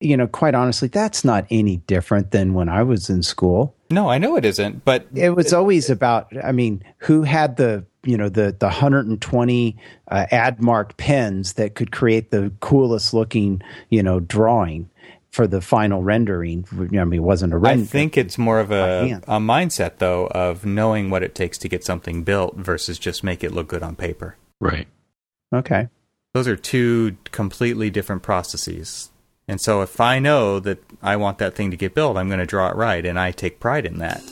you know, quite honestly, that's not any different than when I was in school. No, I know it isn't, but it was always about. I mean, who had the you know the the 120 uh, Admark pens that could create the coolest looking you know drawing for the final rendering. I mean, it wasn't a render. I think it's more of a, a mindset though of knowing what it takes to get something built versus just make it look good on paper. Right. Okay. Those are two completely different processes. And so if I know that I want that thing to get built, I'm going to draw it right and I take pride in that.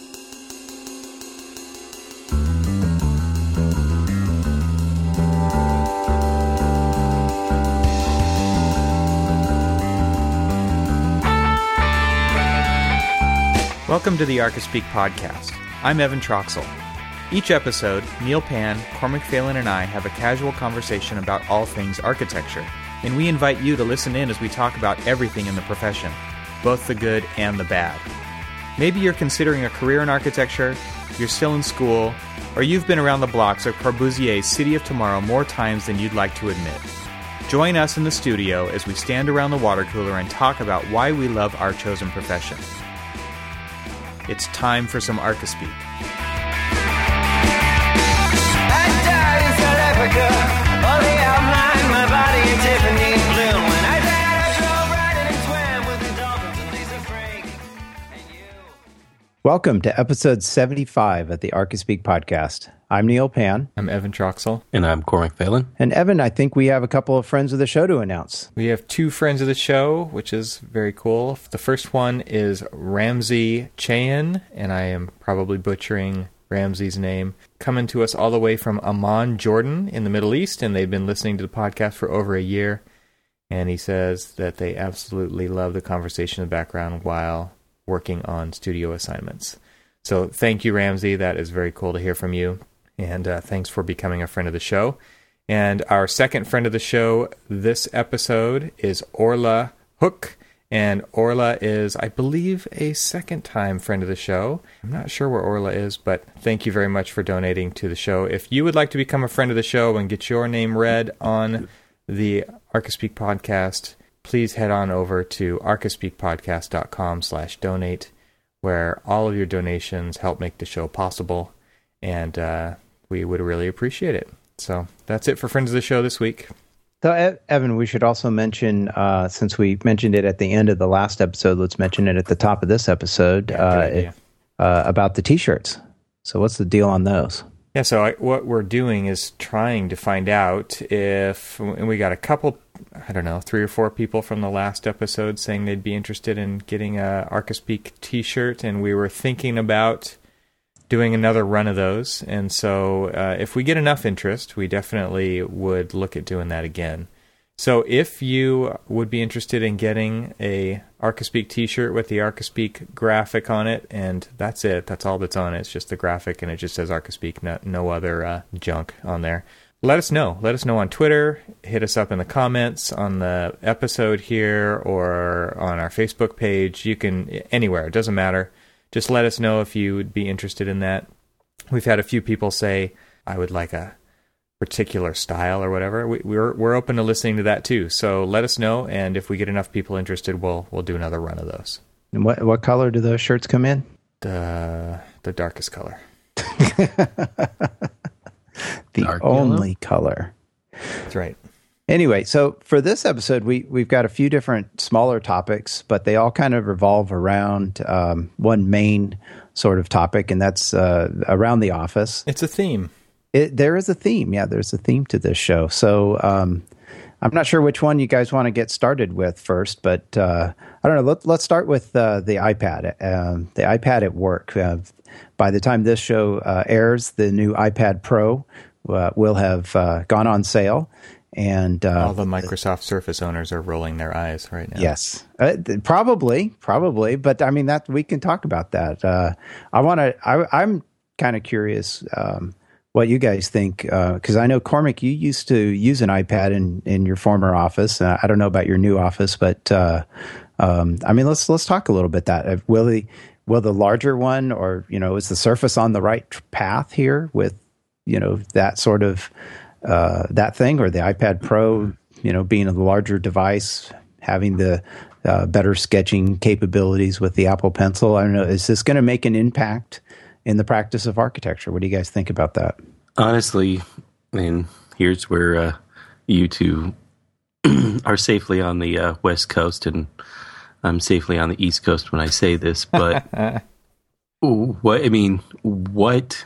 Welcome to the Archispeak podcast. I'm Evan Troxel. Each episode, Neil Pan, Cormac Phelan, and I have a casual conversation about all things architecture, and we invite you to listen in as we talk about everything in the profession, both the good and the bad. Maybe you're considering a career in architecture, you're still in school, or you've been around the blocks of Corbusier's City of Tomorrow more times than you'd like to admit. Join us in the studio as we stand around the water cooler and talk about why we love our chosen profession. It's time for some Archispeak. Welcome to episode 75 of the Archispeak podcast. I'm Neil Pan. I'm Evan Troxel. And I'm Cormac Phelan. And Evan, I think we have a couple of friends of the show to announce. We have two friends of the show, which is very cool. The first one is Ramsey Chayan, and I am probably butchering Ramsey's name, coming to us all the way from Amman, Jordan, in the Middle East, and they've been listening to the podcast for over a year. And he says that they absolutely love the conversation in the background while working on studio assignments. So thank you, Ramsey. That is very cool to hear from you. And uh, thanks for becoming a friend of the show. And our second friend of the show this episode is Orla Hook. And Orla is, I believe, a second time friend of the show. I'm not sure where Orla is, but thank you very much for donating to the show. If you would like to become a friend of the show and get your name read on the Archispeak podcast, please head on over to archispeakpodcast.com slash donate, where all of your donations help make the show possible, and uh, we would really appreciate it. So that's it for Friends of the Show this week. So, Evan, we should also mention, uh, since we mentioned it at the end of the last episode, let's mention it at the top of this episode uh, if, uh, about the T-shirts. So, what's the deal on those? Yeah, so I, what we're doing is trying to find out if, and we got a couple, I don't know, three or four people from the last episode saying they'd be interested in getting a Archispeak T-shirt, and we were thinking about doing another run of those. And so, uh, if we get enough interest, we definitely would look at doing that again. So, if you would be interested in getting a Archispeak T-shirt with the Archispeak graphic on it, and that's it. That's all that's on it. It's just the graphic, and it just says Archispeak, no, no other uh, junk on there. Let us know. Let us know on Twitter. Hit us up in the comments on the episode here or on our Facebook page. You can anywhere. It doesn't matter. Just let us know if you would be interested in that. We've had a few people say, "I would like a." particular style or whatever, we, we're we're open to listening to that too. So let us know, and if we get enough people interested, we'll we'll do another run of those. And what what color do those shirts come in? The the darkest color. the Dark only yellow? color. That's right. Anyway, so for this episode, we we've got a few different smaller topics, but they all kind of revolve around um, one main sort of topic, and that's uh, around the office. It's a theme it, there is a theme. Yeah, there's a theme to this show. So um, I'm not sure which one you guys want to get started with first, but uh, I don't know. Let, us start with uh, the iPad. Uh, the iPad at work. Uh, by the time this show uh, airs, the new iPad Pro uh, will have gone on sale. And all the Microsoft Surface owners are rolling their eyes right now. Yes, probably, probably. But I mean, that we can talk about that. I want to. I'm kind of curious. Um, what you guys think because uh, I know Cormac, you used to use an iPad in in your former office. Uh, I don't know about your new office, but uh, um, I mean, let's let's talk a little bit that uh, will the will the larger one or you know is the Surface on the right path here with you know that sort of uh, that thing or the iPad Pro you know being a larger device having the uh, better sketching capabilities with the Apple Pencil. I don't know. Is this going to make an impact in the practice of architecture? What do you guys think about that? Honestly, I mean, here's where uh, you two are safely on the uh, West Coast, and I'm safely on the East Coast when I say this. But what I mean, what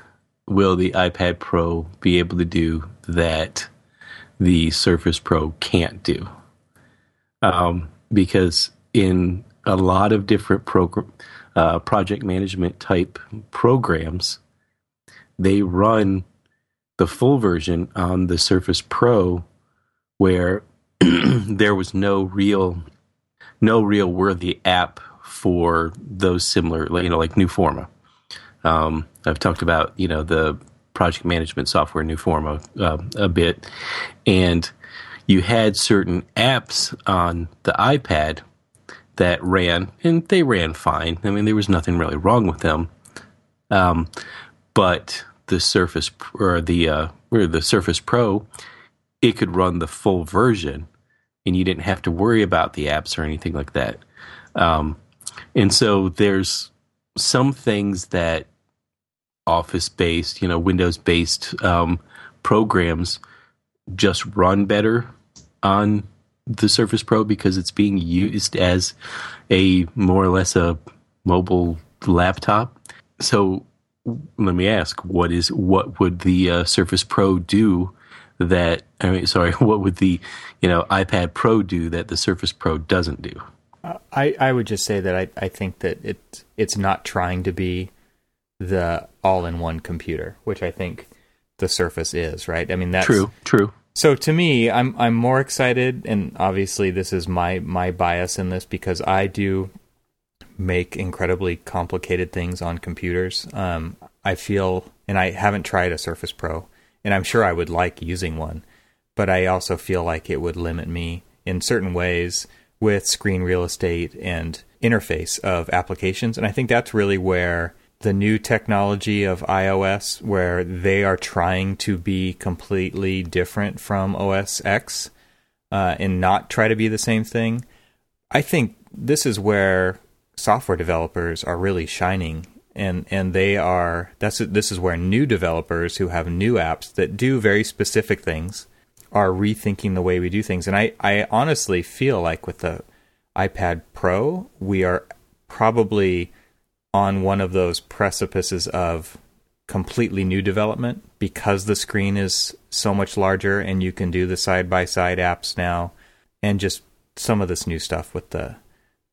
will the iPad Pro be able to do that the Surface Pro can't do? Um, because in a lot of different program, uh, project management type programs, they run the full version on the Surface Pro, where there was no real, no real worthy app for those similar, you know, like New Newforma. Um, I've talked about you know the project management software Newforma uh, a bit, and you had certain apps on the iPad that ran, and they ran fine. I mean, there was nothing really wrong with them. Um, but the Surface or the uh, or the Surface Pro, it could run the full version, and you didn't have to worry about the apps or anything like that. Um, and so there's some things that Office based, you know, Windows based um, programs just run better on the Surface Pro because it's being used as a more or less a mobile laptop. So let me ask, what is what would the uh, Surface Pro do that? I mean, sorry, what would the you know iPad Pro do that the Surface Pro doesn't do? I, I would just say that I, I think that it it's not trying to be the all-in-one computer, which I think the Surface is, right? I mean, that's true. True. So to me, I'm I'm more excited, and obviously this is my my bias in this because I do make incredibly complicated things on computers. Um, I feel, and I haven't tried a Surface Pro, and I'm sure I would like using one, but I also feel like it would limit me in certain ways with screen real estate and interface of applications, and I think that's really where the new technology of iOS, where they are trying to be completely different from OS X uh, and not try to be the same thing. I think this is where software developers are really shining, and and they are that's this is where new developers who have new apps that do very specific things are rethinking the way we do things. And I I honestly feel like with the iPad Pro, we are probably on one of those precipices of completely new development because the screen is so much larger and you can do the side by side apps now and just some of this new stuff with the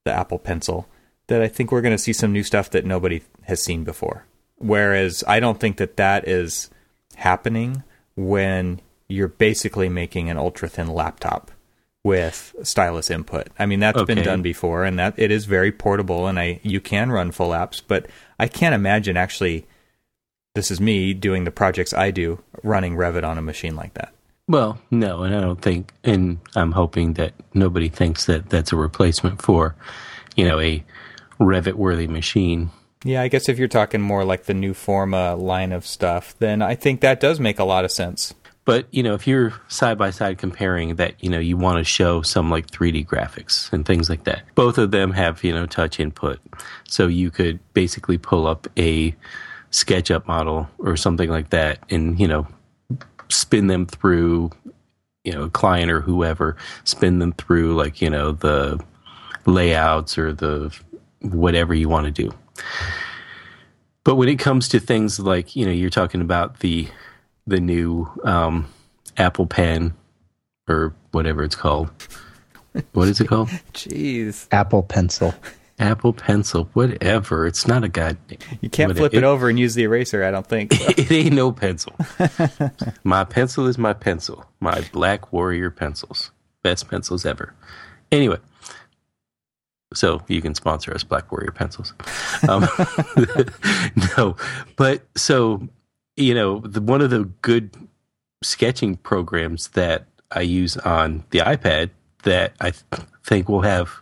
the Apple Pencil that I think we're going to see some new stuff that nobody has seen before. Whereas I don't think that that is happening when you're basically making an ultra thin laptop with stylus input. I mean that's okay. been done before and that it is very portable and I you can run full apps, but I can't imagine actually this is me doing the projects I do running Revit on a machine like that. Well, no, and I don't think and I'm hoping that nobody thinks that that's a replacement for, you know, a Revit worthy machine. Yeah, I guess if you're talking more like the Newforma line of stuff, then I think that does make a lot of sense. But you know, if you're side by side comparing that, you know, you want to show some like 3D graphics and things like that. Both of them have you know touch input, so you could basically pull up a SketchUp model or something like that, and you know, spin them through, you know, a client or whoever, spin them through like you know the layouts or the whatever you want to do. But when it comes to things like you know, you're talking about the the new um, Apple Pen or whatever it's called. What is it called? Jeez. Apple Pencil. Apple Pencil, whatever. It's not a god. You can't flip it, it, over and use the eraser. I don't think. So. It ain't no pencil. my pencil is my pencil. My Black Warrior pencils, best pencils ever. Anyway, so you can sponsor us, Black Warrior pencils. Um, no, but so you know, the, one of the good sketching programs that I use on the iPad that I th- think will have.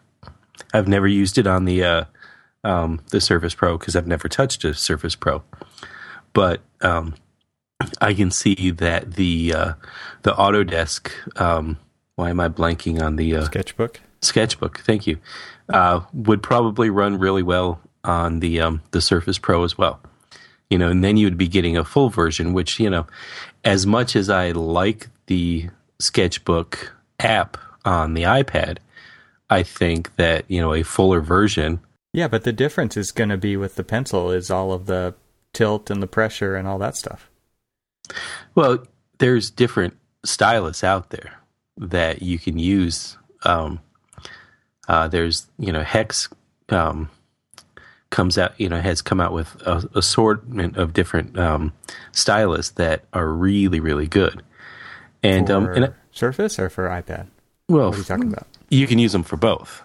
I've never used it on the uh, um, the Surface Pro because I've never touched a Surface Pro, but um, I can see that the uh, the Autodesk. Um, why am I blanking on the uh, sketchbook? sketchbook. Thank you. Uh, would probably run really well on the um, the Surface Pro as well. You know, and then you'd be getting a full version, which you know, as much as I like the sketchbook app on the iPad, I think that you know a fuller version. Yeah, but the difference is going to be with the pencil is all of the tilt and the pressure and all that stuff. Well, there's different stylus out there that you can use. Um, uh, there's you know Hex um, comes out you know has come out with a assortment of different um, stylus that are really really good. And um, and Surface or for iPad? well, What are you talking about? you can use them for both.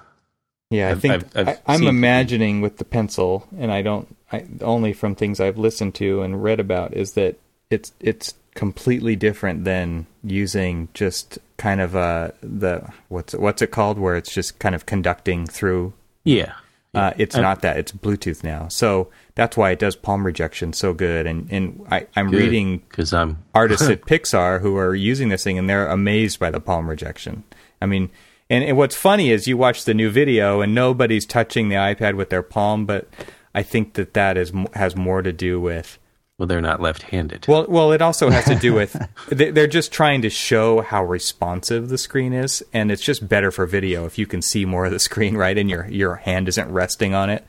Yeah, I think I've- I've I, I'm imagining with the pencil, and I don't. I only from things I've listened to and read about is that it's it's completely different than using just kind of uh the what's what's it called where it's just kind of conducting through. Yeah, Uh, it's Uh, not that it's Bluetooth now, so that's why it does palm rejection so good. And and I, I'm Good. reading because I'm artists at Pixar who are using this thing and they're amazed by the palm rejection. I mean, and, and what's funny is you watch the new video and nobody's touching the iPad with their palm, but I think that that is has more to do with well, they're not left-handed. well, well, it also has to do with they- they're just trying to show how responsive the screen is, and it's just better for video if you can see more of the screen, right, and your your hand isn't resting on it.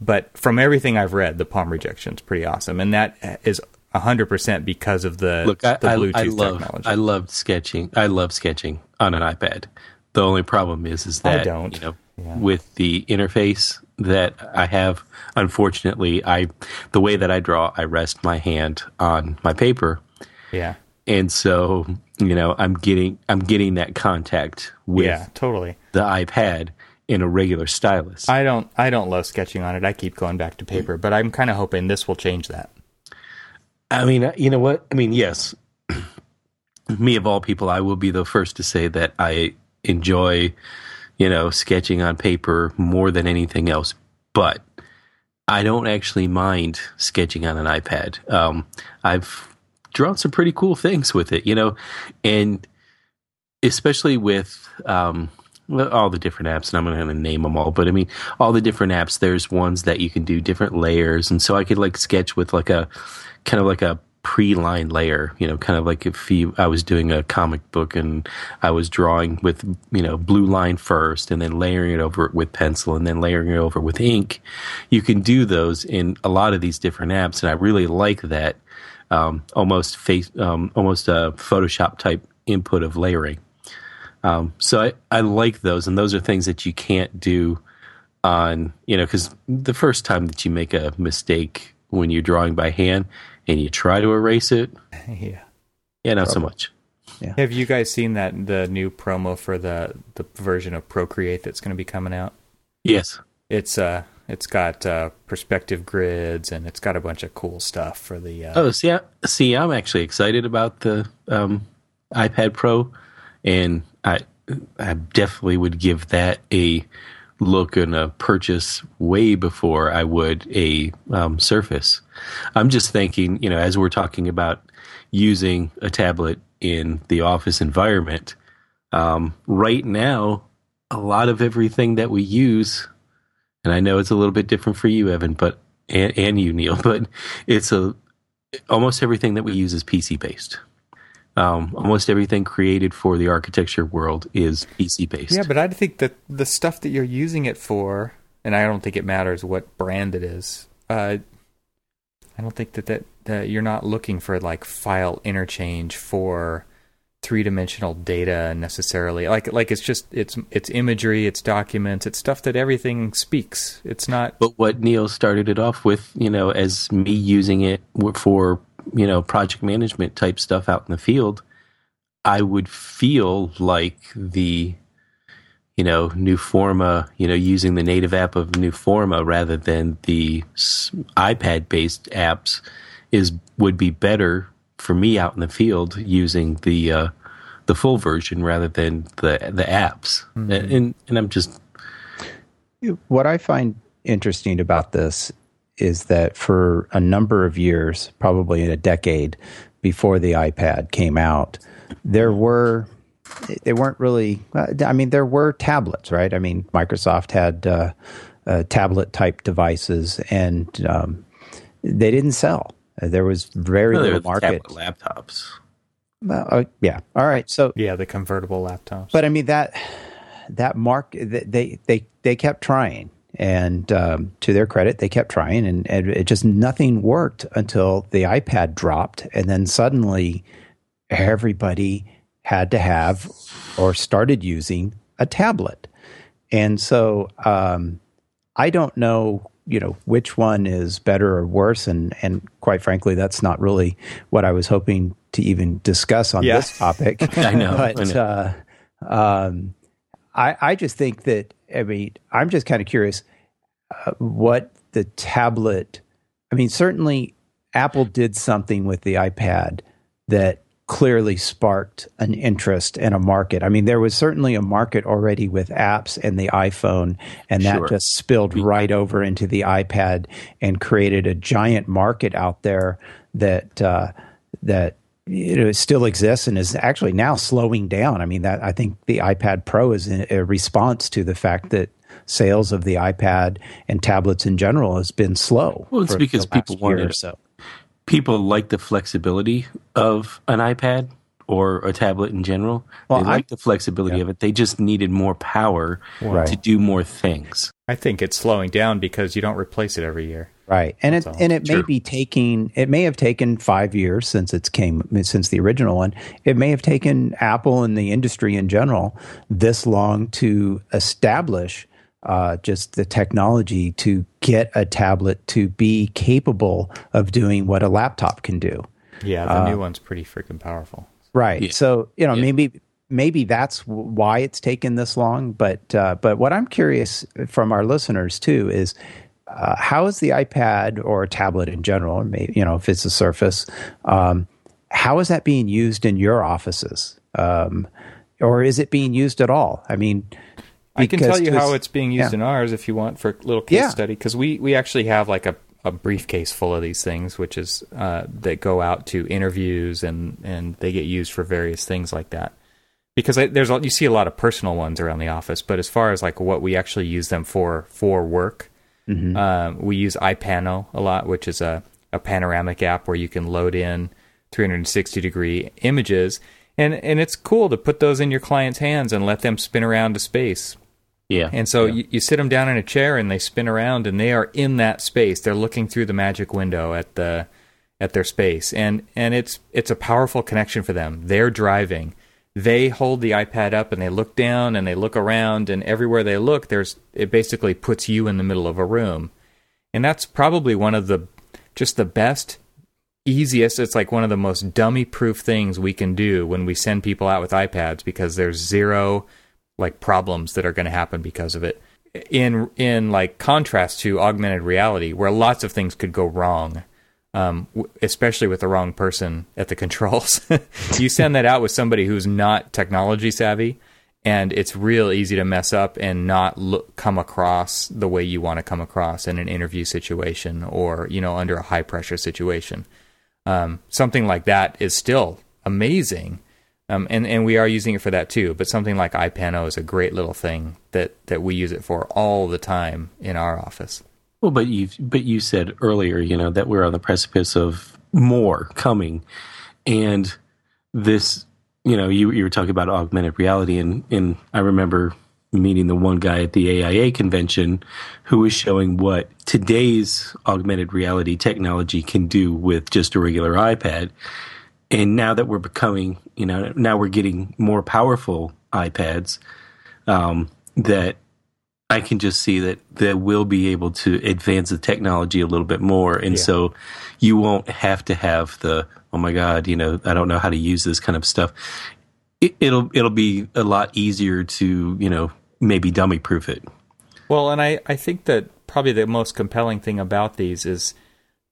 But from everything I've read, the palm rejection is pretty awesome, and that is hundred percent because of the Look, I, the I, Bluetooth I love technology. I loved sketching. I love sketching on an iPad. The only problem is is that I don't. you know Yeah. with the interface that I have, unfortunately, I the way that I draw, I rest my hand on my paper, yeah, and so you know I'm getting I'm getting that contact with yeah, totally. the iPad in a regular stylus. I don't I don't love sketching on it. I keep going back to paper, but I'm kind of hoping this will change that. I mean, uh, you know what? I mean, yes. Me of all people, I will be the first to say that I enjoy, you know, sketching on paper more than anything else. But I don't actually mind sketching on an iPad. Um, I've drawn some pretty cool things with it, you know, and especially with um, all the different apps, and I'm not going to name them all, but I mean, all the different apps, there's ones that you can do different layers. And so I could like sketch with like a kind of like a pre-line layer, you know, kind of like if you, I was doing a comic book and I was drawing with, you know, blue line first and then layering it over with pencil and then layering it over with ink. You can do those in a lot of these different apps. And I really like that, um, almost face, um, almost a Photoshop type input of layering. Um, so I, I like those, and those are things that you can't do on, you know, because the first time that you make a mistake when you're drawing by hand and you try to erase it, yeah. yeah, not so much. Have you guys seen that the new promo for the the version of Procreate that's going to be coming out? Yes. It's uh it's got uh perspective grids and it's got a bunch of cool stuff for the uh, Oh, see, I, see, I'm actually excited about the um, iPad Pro, and I, I definitely would give that a look and a purchase way before I would a um, Surface. I'm just thinking, you know, as we're talking about using a tablet in the office environment, um, right now, a lot of everything that we use, and I know it's a little bit different for you, Evan, but and, and you, Neil, but it's a almost everything that we use is PC based. Um, almost everything created for the architecture world is PC based. Yeah, but I think that the stuff that you're using it for, and I don't think it matters what brand it is. Uh, I don't think that, that that you're not looking for like file interchange for three dimensional data necessarily. Like like it's just it's it's imagery, it's documents, it's stuff that everything speaks. It's not. But what Neil started it off with, you know, as me using it for, you know, project management type stuff out in the field, I would feel like the, you know, Newforma, you know, using the native app of Newforma rather than the iPad based apps is would be better for me out in the field using the uh, the full version rather than the the apps. And and I'm just What I find interesting about this is that for a number of years, probably a decade before the iPad came out, there were they weren't really. I mean, there were tablets, right? I mean, Microsoft had uh, uh, tablet type devices, and um, they didn't sell. There was very No, little market. tablet laptops. Well, uh, yeah. All right. So, Yeah, the convertible laptops. but I mean that that mark they they they kept trying, and um, to their credit, they kept trying, and, and it just nothing worked until the iPad dropped, and then suddenly everybody had to have or started using a tablet, and so um, I don't know. You know which one is better or worse, and and quite frankly, that's not really what I was hoping to even discuss on Yeah. this topic. I know, but I know. Uh, um, I I just think that I mean I'm just kind of curious uh, what the tablet. I mean, certainly Apple did something with the iPad that clearly sparked an interest and a market. I mean, there was certainly a market already with apps and the iPhone, and that Sure. just spilled right over into the iPad and created a giant market out there that uh, that you know still exists and is actually now slowing down. I mean, that I think the iPad Pro is a a response to the fact that sales of the iPad and tablets in general has been slow. Well, it's for because the last people want wanted- or so. People like the flexibility of an iPad or a tablet in general. Well, they I- like the flexibility of it. They just needed more power Right. to do more things. I think it's slowing down because you don't replace it every year. Right, and it all. and it may be taking it may have taken five years since it's came since the original one. It may have taken Apple and the industry in general this long to establish uh, just the technology to get a tablet to be capable of doing what a laptop can do. Yeah, the Uh, new one's pretty freaking powerful. Right. Yeah. So you know Yeah. maybe maybe that's why it's taken this long. But uh, but what I'm curious from our listeners too is uh, how is the iPad or tablet in general, or maybe you know if it's a Surface, um, how is that being used in your offices, um, or is it being used at all? I mean. I can tell you how it's being used yeah. in ours if you want for a little case Yeah. study because we, we actually have like a, a briefcase full of these things which is uh, that go out to interviews and, and they get used for various things like that because I, there's you see a lot of personal ones around the office but as far as like what we actually use them for for work Mm-hmm. um, we use iPano a lot which is a, a panoramic app where you can load in 360 degree images and and it's cool to put those in your client's hands and let them spin around to space Yeah. and so you, you sit them down in a chair and they spin around and they are in that space. They're looking through the magic window at the at their space. And and it's it's a powerful connection for them. They're driving. They hold the iPad up and they look down and they look around and everywhere they look there's it basically puts you in the middle of a room. And that's probably one of the just the best easiest it's like one of the most dummy proof things we can do when we send people out with iPads because there's zero like problems that are going to happen because of it in in like contrast to augmented reality where lots of things could go wrong um, especially with the wrong person at the controls you send that out with somebody who's not technology savvy and it's real easy to mess up and not look, come across the way you want to come across in an interview situation or you know under a high pressure situation um, something like that is still amazing. Um, and, and we are using it for that too. But something like iPano is a great little thing that, that we use it for all the time in our office. Well, but you but you said earlier, you know, that we're on the precipice of more coming, and this, you know, you you were talking about augmented reality, and and I remember meeting the one guy at the AIA convention who was showing what today's augmented reality technology can do with just a regular iPad. And now that we're becoming, you know, now we're getting more powerful iPads, um, that I can just see that they will be able to advance the technology a little bit more, and Yeah. so you won't have to have the oh my god, you know, I don't know how to use this kind of stuff. It, it'll it'll be a lot easier to you know maybe dummy proof it. Well, and I, I think that probably the most compelling thing about these is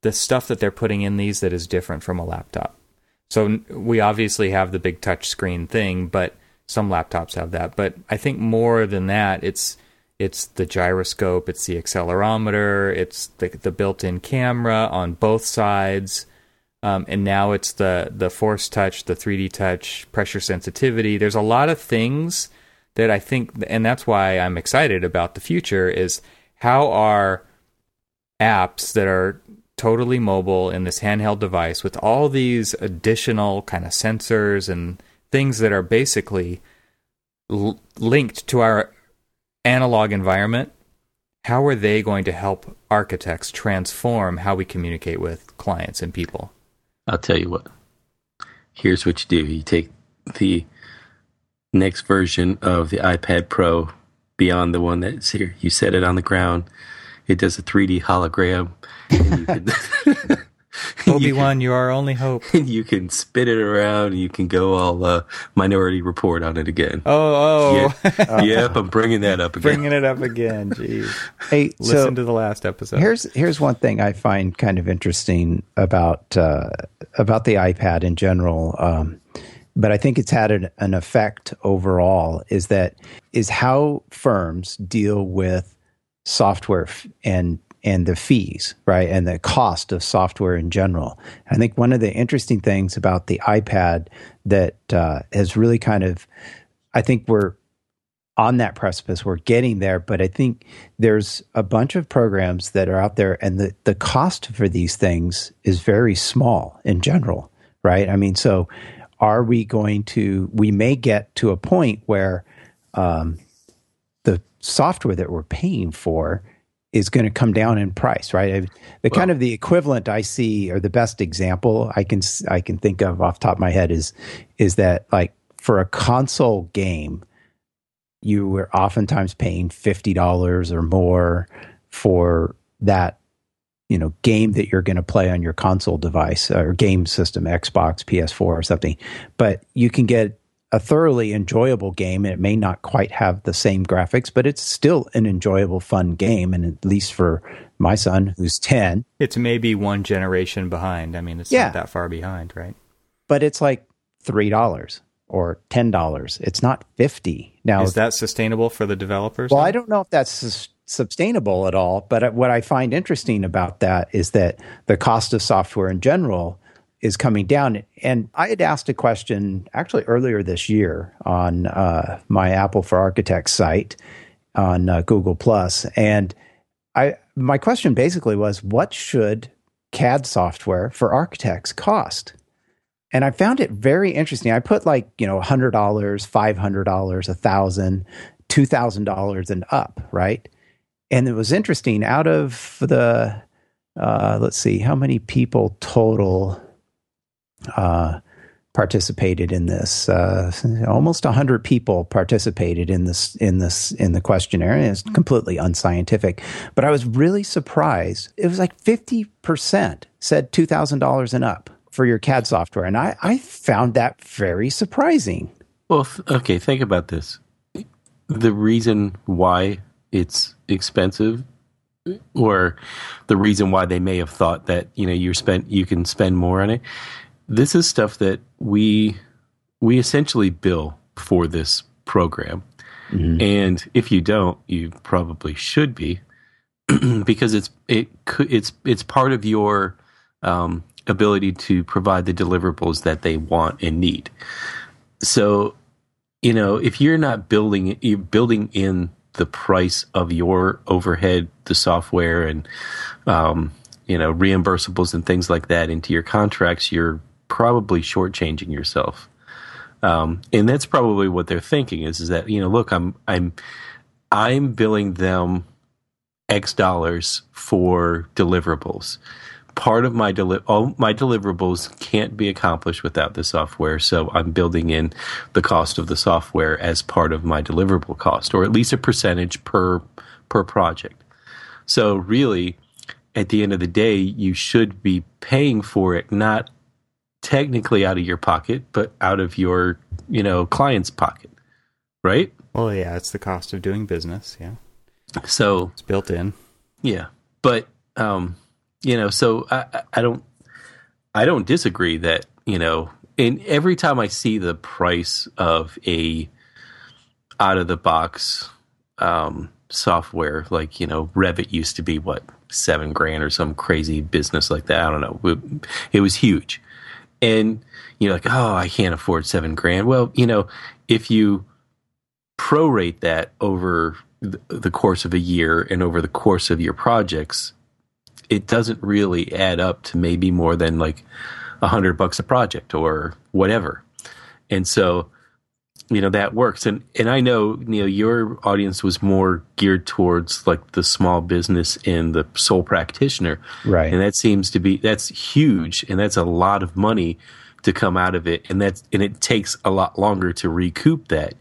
the stuff that they're putting in these that is different from a laptop. So we obviously have the big touch screen thing, but some laptops have that. But I think more than that, it's it's the gyroscope, it's the accelerometer, it's the, the built-in camera on both sides. Um, and now it's the the force touch, the 3D touch, pressure sensitivity. There's a lot of things that I think, and that's why I'm excited about the future. Is how are apps that are totally mobile in this handheld device with all these additional kind of sensors and things that are basically l- linked to our analog environment how are they going to help architects transform how we communicate with clients and people I'll tell you what. Here's what you do you take the next version of the iPad Pro beyond the one that's here, you set it on the ground, it does a 3D hologram. Obi Wan, you, you are our only hope. You can spin it around. You can go all uh, Minority Report on it again. Oh, oh, yeah. yep. I'm bringing that up again. Bringing it up again. Jeez. Hey, listen so to the last episode. Here's here's one thing I find kind of interesting about uh, about the iPad in general. Um, but I think it's had an, an effect overall. Is that is how firms deal with software and and the fees, right? And the cost of software in general. I think one of the interesting things about the iPad that uh, has really kind of, I think we're on that precipice. We're getting there, but I think there's a bunch of programs that are out there, and the, the cost for these things is very small in general, right? I mean, so are we going to, we may get to a point where um, the software that we're paying for is going to come down in price, right? The well, kind of the equivalent I see, or the best example I can I can think of off top of my head is is that like for a console game, you were oftentimes paying fifty dollars or more for that you know game that you're going to play on your console device or game system, Xbox, PS4, or something. But you can get a thoroughly enjoyable game. It may not quite have the same graphics, but it's still an enjoyable, fun game. And at least for my son, who's 10, it's maybe one generation behind. I mean, it's yeah. not that far behind, right? But it's like $3 or $10. It's not 50 Now, is that sustainable for the developers? Well, I don't know if that's sustainable at all. But uh, what I find interesting about that is that the cost of software in general is coming down. And I had asked a question actually earlier this year on uh, my Apple for Architects site on uh, Google Plus, and I my question basically was, what should CAD software for architects cost? And I found it very interesting. I put like you know hundred dollars, five hundred dollars, a thousand, two thousand dollars, and up, right? And it was interesting. Out of the uh, let's see, how many people total uh, participated in this. Uh, almost hundred people participated in this in this in the questionnaire. And it's completely unscientific, but I was really surprised. It was like fifty percent said two thousand dollars and up for your CAD software, and I I found that very surprising. Well, okay, think about this. The reason why it's expensive or the reason why they may have thought that you know you spent you can spend more on it this is stuff that we we essentially bill for this program. Mm-hmm. And if you don't, you probably should be because it's it it's it's part of your um, ability to provide the deliverables that they want and need. So, you know, if you're not building you're building in the price of your overhead, the software, and um, you know reimbursables and things like that into your contracts, you're probably shortchanging yourself. Um, and that's probably what they're thinking is, is that, you know, look, I'm, I'm, I'm billing them X dollars for deliverables. Part of my deli- all my deliverables can't be accomplished without the software, so I'm building in the cost of the software as part of my deliverable cost, or at least a percentage per per project. So really, at the end of the day, you should be paying for it not technically out of your pocket, but out of your, you know, client's pocket, right? Well, yeah, it's the cost of doing business. Yeah. So it's built in. Yeah, but um, you know, so I, I don't, I don't disagree that you know, and every time I see the price of a out of the box um, software. Like you know, Revit used to be what seven grand or some crazy business like that. I don't know. It, it was huge, and you're like, oh, I can't afford seven grand. Well, you know, if you prorate that over the course of a year and over the course of your projects, it doesn't really add up to maybe more than like a hundred bucks a project or whatever. And so, you know, that works. And, and I know, you know, your audience was more geared towards like the small business and the sole practitioner. Right. And that seems to be, that's huge. And that's a lot of money to come out of it. And that's, and it takes a lot longer to recoup that.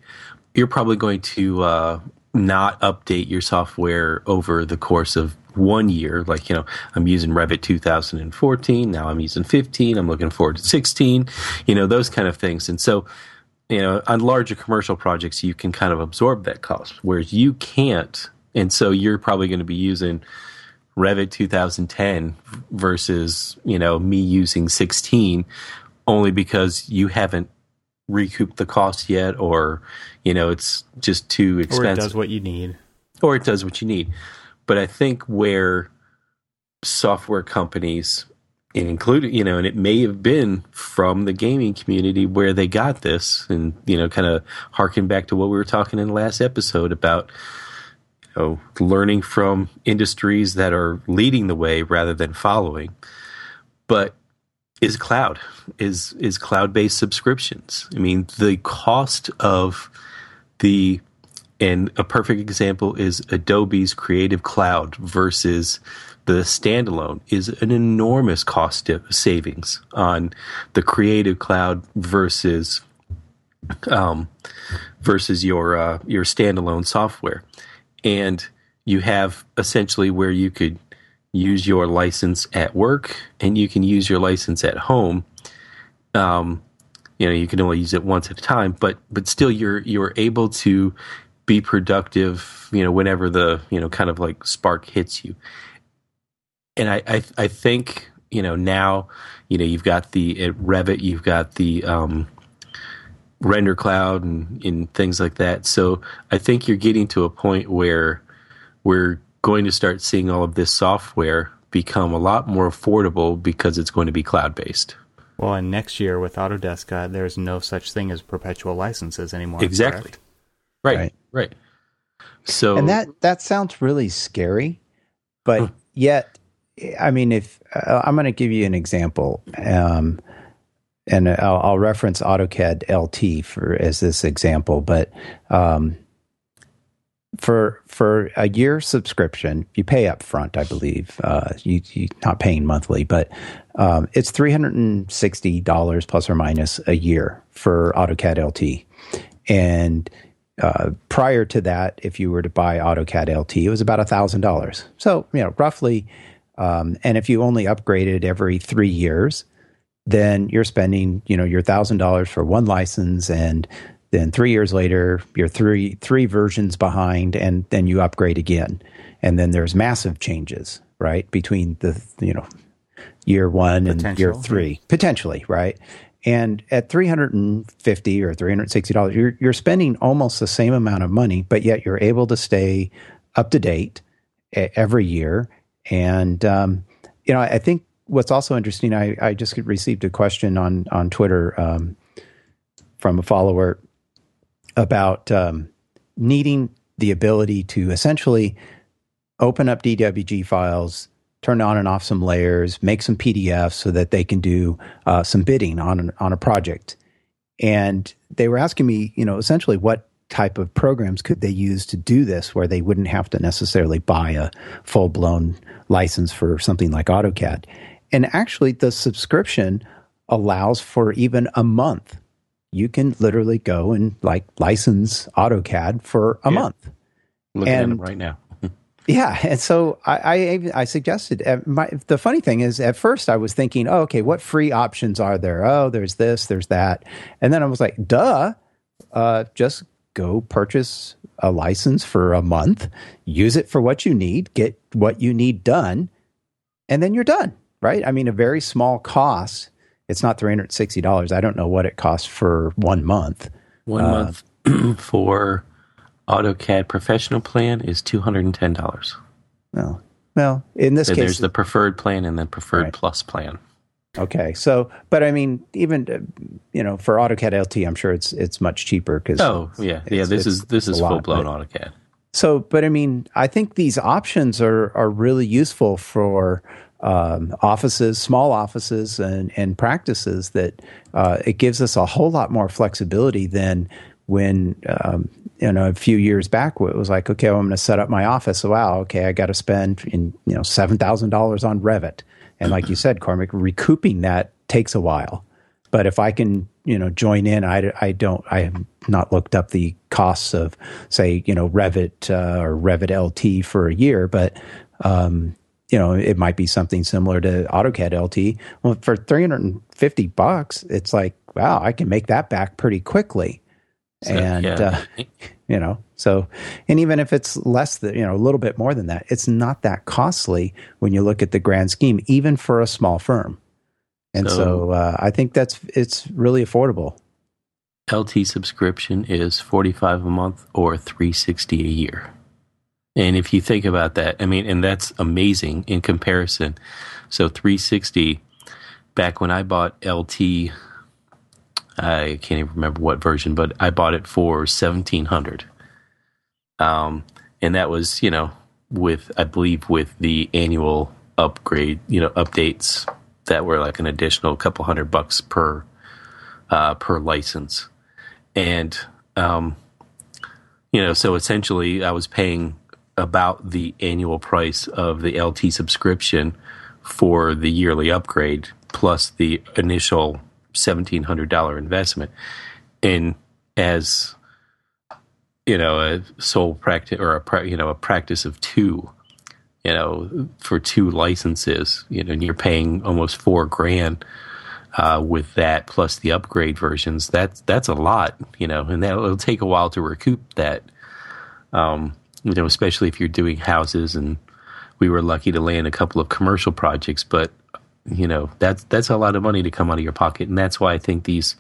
You're probably going to, uh, not update your software over the course of one year. Like, you know, I'm using Revit 2014. Now I'm using 15. I'm looking forward to 16, you know, those kind of things. And so, you know, on larger commercial projects, you can kind of absorb that cost, whereas you can't. And so you're probably going to be using Revit 2010 versus, you know, me using 16 only because you haven't recouped the cost yet or, you know, it's just too expensive. Or it does what you need. Or it does what you need. But I think where software companies, including, you know, and it may have been from the gaming community where they got this, and, you know, kind of harken back to what we were talking in the last episode about, you know, learning from industries that are leading the way rather than following. But is cloud is is cloud based subscriptions. I mean, the cost of the and a perfect example is Adobe's Creative Cloud versus the standalone is an enormous cost savings on the Creative Cloud versus um, versus your uh, your standalone software, and you have essentially where you could use your license at work and you can use your license at home. Um, you know, you can only use it once at a time, but but still, you're you're able to be productive, you know, whenever the, you know, kind of like spark hits you. And I, I, I think, you know, now, you know, you've got the at Revit, you've got the, um, render cloud and, and things like that. So I think you're getting to a point where we're going to start seeing all of this software become a lot more affordable because it's going to be cloud based. Well, and next year with Autodesk, uh, there's no such thing as perpetual licenses anymore. Exactly. Right. Right. Right. So And that that sounds really scary, but yet I mean if uh, I'm going to give you an example um, and I'll, I'll, reference AutoCAD LT for as this example, but um, for for a year subscription, you pay up front, I believe. Uh, you you not paying monthly, but um, it's three hundred and sixty dollars plus or minus a year for AutoCAD LT, and uh, prior to that, if you were to buy AutoCAD LT, it was about thousand dollars. So you know, roughly, um, and if you only upgraded every three years, then you're spending you know your thousand dollars for one license, and then three years later, you're three three versions behind, and then you upgrade again, and then there's massive changes right between the you know year one and year three. Potentially right? And at 350 or 360 dollars, you're you're spending almost the same amount of money, but yet you're able to stay up to date every year. And um, you know, I think what's also interesting, I, I just received a question on on Twitter um, from a follower about um, needing the ability to essentially open up DWG files turn on and off some layers, make some PDFs so that they can do uh, some bidding on an, on a project. And they were asking me, you know, essentially what type of programs could they use to do this where they wouldn't have to necessarily buy a full blown license for something like AutoCAD. And actually, the subscription allows for even a month. You can literally go and like license AutoCAD for a yeah. month. Looking and, at them right now. Yeah, and so I I, I suggested uh, my, the funny thing is at first I was thinking, oh, okay, what free options are there? Oh, there's this, there's that, and then I was like, duh, uh, just go purchase a license for a month, use it for what you need, get what you need done, and then you're done, right? I mean, a very small cost. It's not three hundred sixty dollars. I don't know what it costs for one month. One uh, month for AutoCAD professional plan is two hundred and ten dollars. Well, well, in this So case, there's the preferred plan and then preferred Right. plus plan. Okay. So, but I mean, even uh, you know, for AutoCAD LT, I'm sure it's it's much cheaper because Oh yeah, yeah. This is this is full blown AutoCAD. So, but I mean, I think these options are are really useful for um, offices, small offices, and and practices. That uh, it gives us a whole lot more flexibility than when um, you know a few years back it was like, okay, well, I'm going to set up my office. Wow, okay, I got to spend in you know seven thousand dollars on Revit, and like you said, Cormac, recouping that takes a while. But if I can, you know, join in, I, I don't, I have not looked up the costs of, say, you know, Revit uh, or Revit LT for a year, but, um, you know, it might be something similar to AutoCAD LT. Well, for 350 bucks, it's like, wow, I can make that back pretty quickly. So, and, yeah. uh, you know, so, and even if it's less than, you know, a little bit more than that, it's not that costly when you look at the grand scheme, even for a small firm. And so, So- uh, I think that's it's really affordable. LT subscription is 45 a month or 360 a year. And if you think about that, I mean, and that's amazing in comparison. So 360 back when I bought LT I can't even remember what version, but I bought it for 1700. Um and that was, you know, with I believe with the annual upgrade, you know, updates that were like an additional couple hundred bucks per uh, per license, and um, you know, so essentially, I was paying about the annual price of the LT subscription for the yearly upgrade plus the initial seventeen hundred dollar investment, and as you know, a sole practice or a you know a practice of two, you know, for two licenses, you know, and you're paying almost four grand uh, with that plus the upgrade versions. That's that's a lot, you know, and that it'll take a while to recoup that. Um, you know, especially if you're doing houses, and we were lucky to land a couple of commercial projects, but you know, that's that's a lot of money to come out of your pocket, and that's why I think these.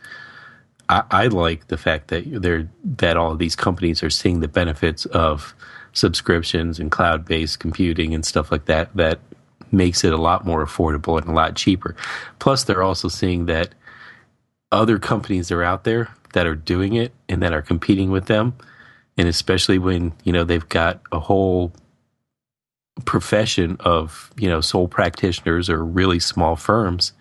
I, I like the fact that they're that all of these companies are seeing the benefits of subscriptions and cloud based computing and stuff like that. That makes it a lot more affordable and a lot cheaper. Plus, they're also seeing that other companies are out there that are doing it and that are competing with them, and especially when you know they've got a whole profession of you know sole practitioners or really small firms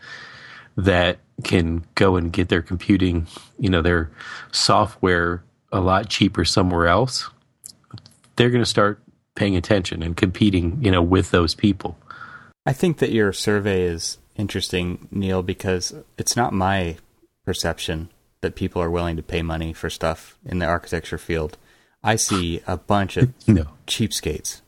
that can go and get their computing, you know, their software a lot cheaper somewhere else, they're going to start paying attention and competing, you know, with those people. I think that your survey is interesting, Neil, because it's not my perception that people are willing to pay money for stuff in the architecture field. I see a bunch of No. cheapskates.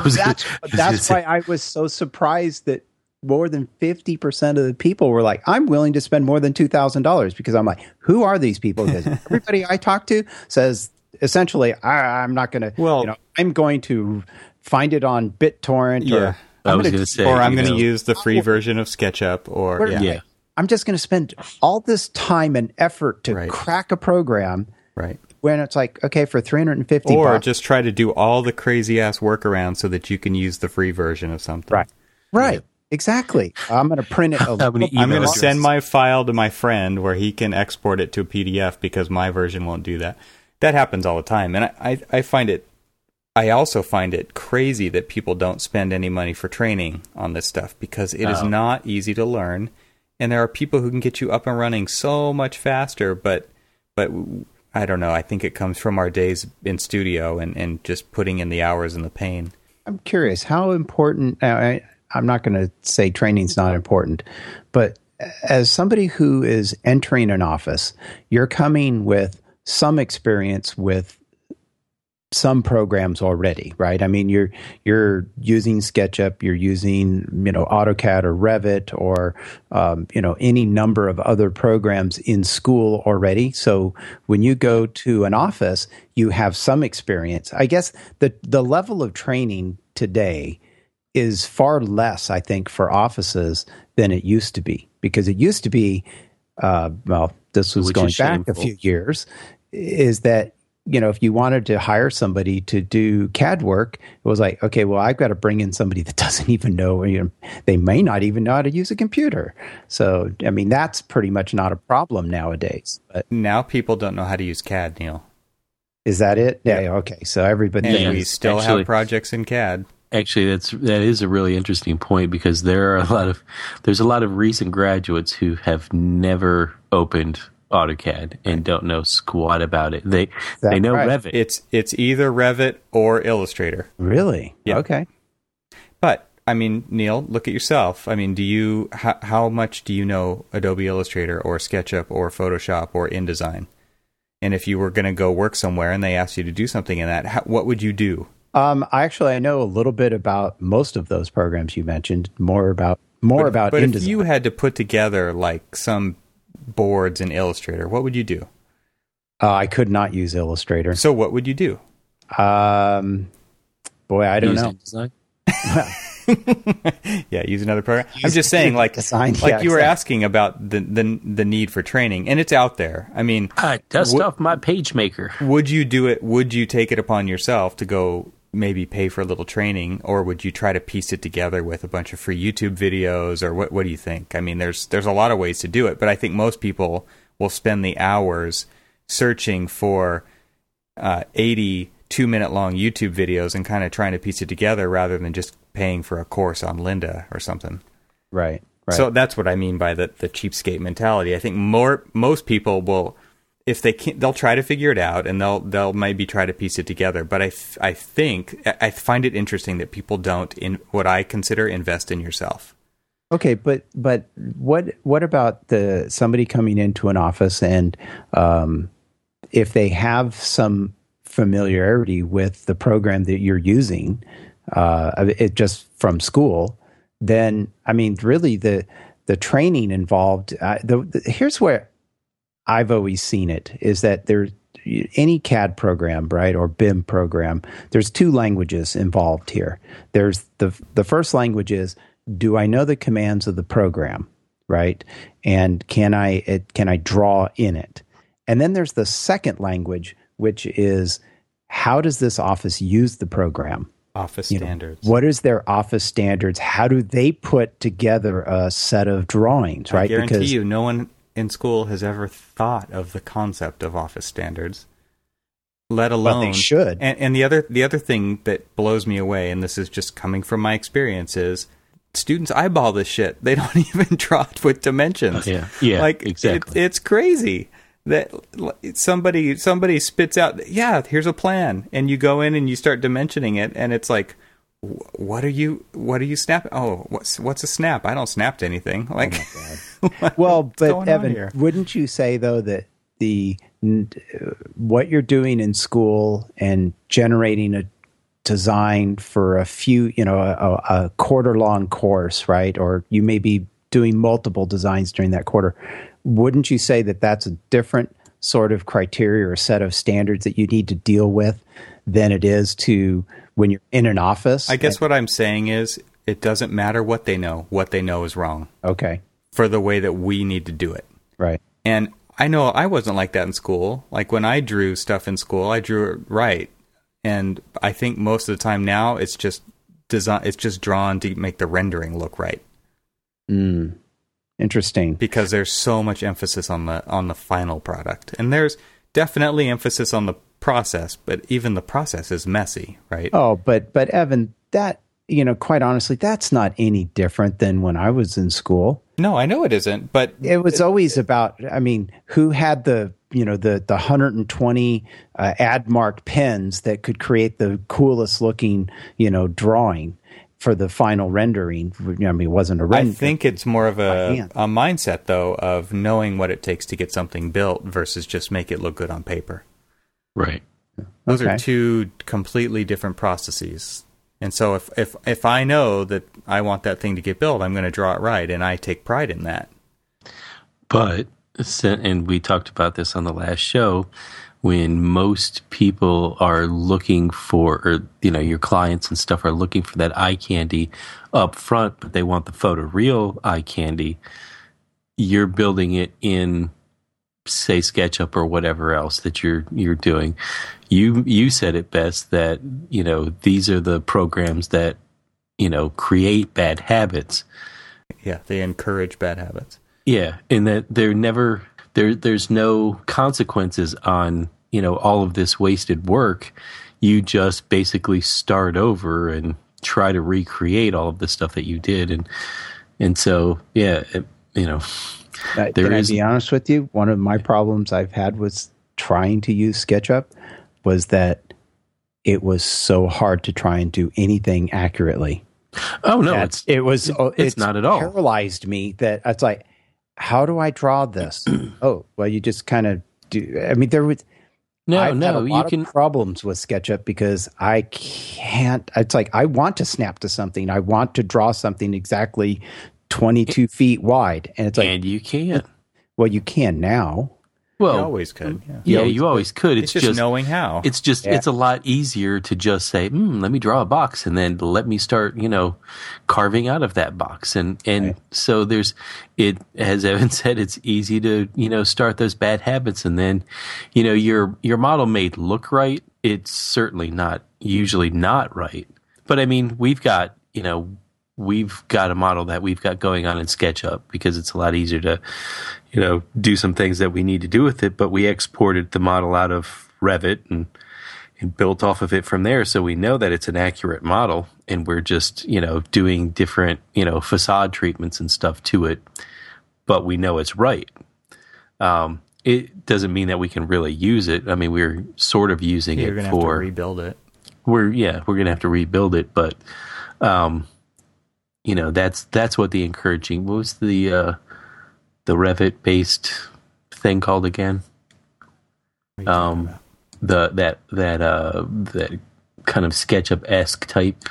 was gonna- that's was gonna that's say- why I was so surprised that more than 50% of the people were like, I'm willing to spend more than $2,000 because I'm like, who are these people? Because everybody I talk to says essentially, I, I'm not going to, Well- you know, I'm going to find it on BitTorrent Yeah. or I I'm was gonna- going to say, or I'm going to use the free version of SketchUp or Or- yeah. yeah, I'm just going to spend all this time and effort to Right. crack a program right. When it's like, okay, for 350 Or bucks. just try to do all the crazy ass workarounds so that you can use the free version of something. right. Right. Exactly. I'm going to print it. A How many little- I'm going to send my file to my friend where he can export it to a PDF because my version won't do that. That happens all the time, and I, I, I find it. I also find it crazy that people don't spend any money for training on this stuff because it is not easy to learn, and there are people who can get you up and running so much faster. But but I don't know. I think it comes from our days in studio and, and just putting in the hours and the pain. I'm curious how important. I, I'm not going to say training's not important, but as somebody who is entering an office, you're coming with some experience with some programs already, right? I mean, you're you're using SketchUp, you're using you know AutoCAD or Revit or um, you know any number of other programs in school already. So when you go to an office, you have some experience. I guess the the level of training today is far less, I think, for offices than it used to be because it used to be. Uh, well, this was Which going back a few years. Is that you know, if you wanted to hire somebody to do CAD work, it was like, okay, well, I've got to bring in somebody that doesn't even know, you know, they may not even know how to use a computer. So, I mean, that's pretty much not a problem nowadays. But now people don't know how to use CAD, Neil. Is that it? Yeah. yeah okay. So everybody, and we still actually, have projects in CAD. Actually, that's that is a really interesting point because there are a lot of there's a lot of recent graduates who have never opened AutoCAD and don't know squat about it. They That's they know right. Revit. It's it's either Revit or Illustrator. Really? Yeah. Okay. But I mean, Neil, look at yourself. I mean, do you how, how much do you know Adobe Illustrator or SketchUp or Photoshop or InDesign? And if you were going to go work somewhere and they asked you to do something in that, how, what would you do? Um, I actually I know a little bit about most of those programs you mentioned. More about more but, about but InDesign. if you had to put together like some boards in Illustrator, what would you do? Uh, I could not use Illustrator. So what would you do? Um, boy, I don't use know. yeah, use another program. Use I'm just saying, like, design. like yeah, you were asking about the, the the need for training, and it's out there. I mean, I dust w- off my PageMaker. Would you do it? Would you take it upon yourself to go maybe pay for a little training, or would you try to piece it together with a bunch of free YouTube videos, or what? What do you think? I mean, there's there's a lot of ways to do it, but I think most people will spend the hours searching for uh, 80 two minute long YouTube videos and kind of trying to piece it together rather than just paying for a course on Lynda or something. Right. Right. So that's what I mean by the the cheapskate mentality. I think more most people will if they can't, they'll try to figure it out and they'll they'll maybe try to piece it together. But I I think I find it interesting that people don't in what I consider invest in yourself. Okay, but but what what about the somebody coming into an office and um, if they have some familiarity with the program that you're using, uh, it just from school, then I mean, really the the training involved. Uh, the, the, here's where I've always seen it is that there's any CAD program, right, or BIM program, there's two languages involved here. There's the the first language is do I know the commands of the program, right? And can I it, can I draw in it? And then there's the second language, which is how does this office use the program? Office you standards. Know, what is their office standards? How do they put together a set of drawings? Right? I guarantee because, you, no one in school has ever thought of the concept of office standards, let alone they should. And, and the other the other thing that blows me away, and this is just coming from my experience, is students eyeball this shit. They don't even draw it with dimensions. Yeah, yeah, like exactly. It, it's crazy that somebody somebody spits out. Yeah, here's a plan, and you go in and you start dimensioning it, and it's like what are you what are you snapping oh what's what's a snap i don't snap to anything oh like oh well but evan wouldn't you say though that the what you're doing in school and generating a design for a few you know a, a quarter long course right or you may be doing multiple designs during that quarter wouldn't you say that that's a different sort of criteria or set of standards that you need to deal with than it is to when you're in an office. I guess and, what I'm saying is it doesn't matter what they know. What they know is wrong. Okay. For the way that we need to do it. Right. And I know I wasn't like that in school. Like when I drew stuff in school, I drew it right. And I think most of the time now it's just design it's just drawn to make the rendering look right. Mm. Interesting. Because there's so much emphasis on the on the final product. And there's definitely emphasis on the process, but even the process is messy, right? Oh, but but Evan, that you know, quite honestly, that's not any different than when I was in school. No, I know it isn't, but it was always about. I mean, who had the you know the the 120 uh, AD marker pens that could create the coolest looking you know drawing for the final rendering. I mean, it wasn't a render. I think it's more of a, a mindset, though, of knowing what it takes to get something built versus just make it look good on paper. Right. Those okay. are two completely different processes. And so if, if if I know that I want that thing to get built, I'm going to draw it right, and I take pride in that. But and we talked about this on the last show when most people are looking for or you know your clients and stuff are looking for that eye candy up front but they want the photo real eye candy you're building it in say SketchUp or whatever else that you're you're doing. You you said it best that you know these are the programs that you know create bad habits. Yeah, they encourage bad habits. Yeah, and that they're never there. There's no consequences on you know all of this wasted work. You just basically start over and try to recreate all of the stuff that you did, and and so yeah, it, you know. Uh, can is, I be honest with you? One of my problems I've had with trying to use SketchUp was that it was so hard to try and do anything accurately. Oh no, it's it was it's, oh, it's, it's not at all It paralyzed me. That it's like, how do I draw this? oh, well, you just kind of do. I mean, there was no, I've no, had a lot you can problems with SketchUp because I can't. It's like I want to snap to something. I want to draw something exactly 22 feet wide. And it's like, and you can't. Well, you can now. Well, you always could. Yeah, yeah you always could. It's, it's just, just, knowing how. It's just yeah. it's a lot easier to just say, hmm, "Let me draw a box," and then let me start, you know, carving out of that box. And and right. so there's it. As Evan said, it's easy to you know start those bad habits, and then you know your your model may look right. It's certainly not usually not right. But I mean, we've got you know we've got a model that we've got going on in SketchUp because it's a lot easier to, you know, do some things that we need to do with it. But we exported the model out of Revit and, and built off of it from there. So we know that it's an accurate model and we're just, you know, doing different, you know, facade treatments and stuff to it. But we know it's right. Um, it doesn't mean that we can really use it. I mean, we're sort of using You're it for rebuild it. We're yeah, we're gonna have to rebuild it, but um, you know that's that's what the encouraging what was the uh the revit based thing called again? Um the that that uh that kind of sketchup esque type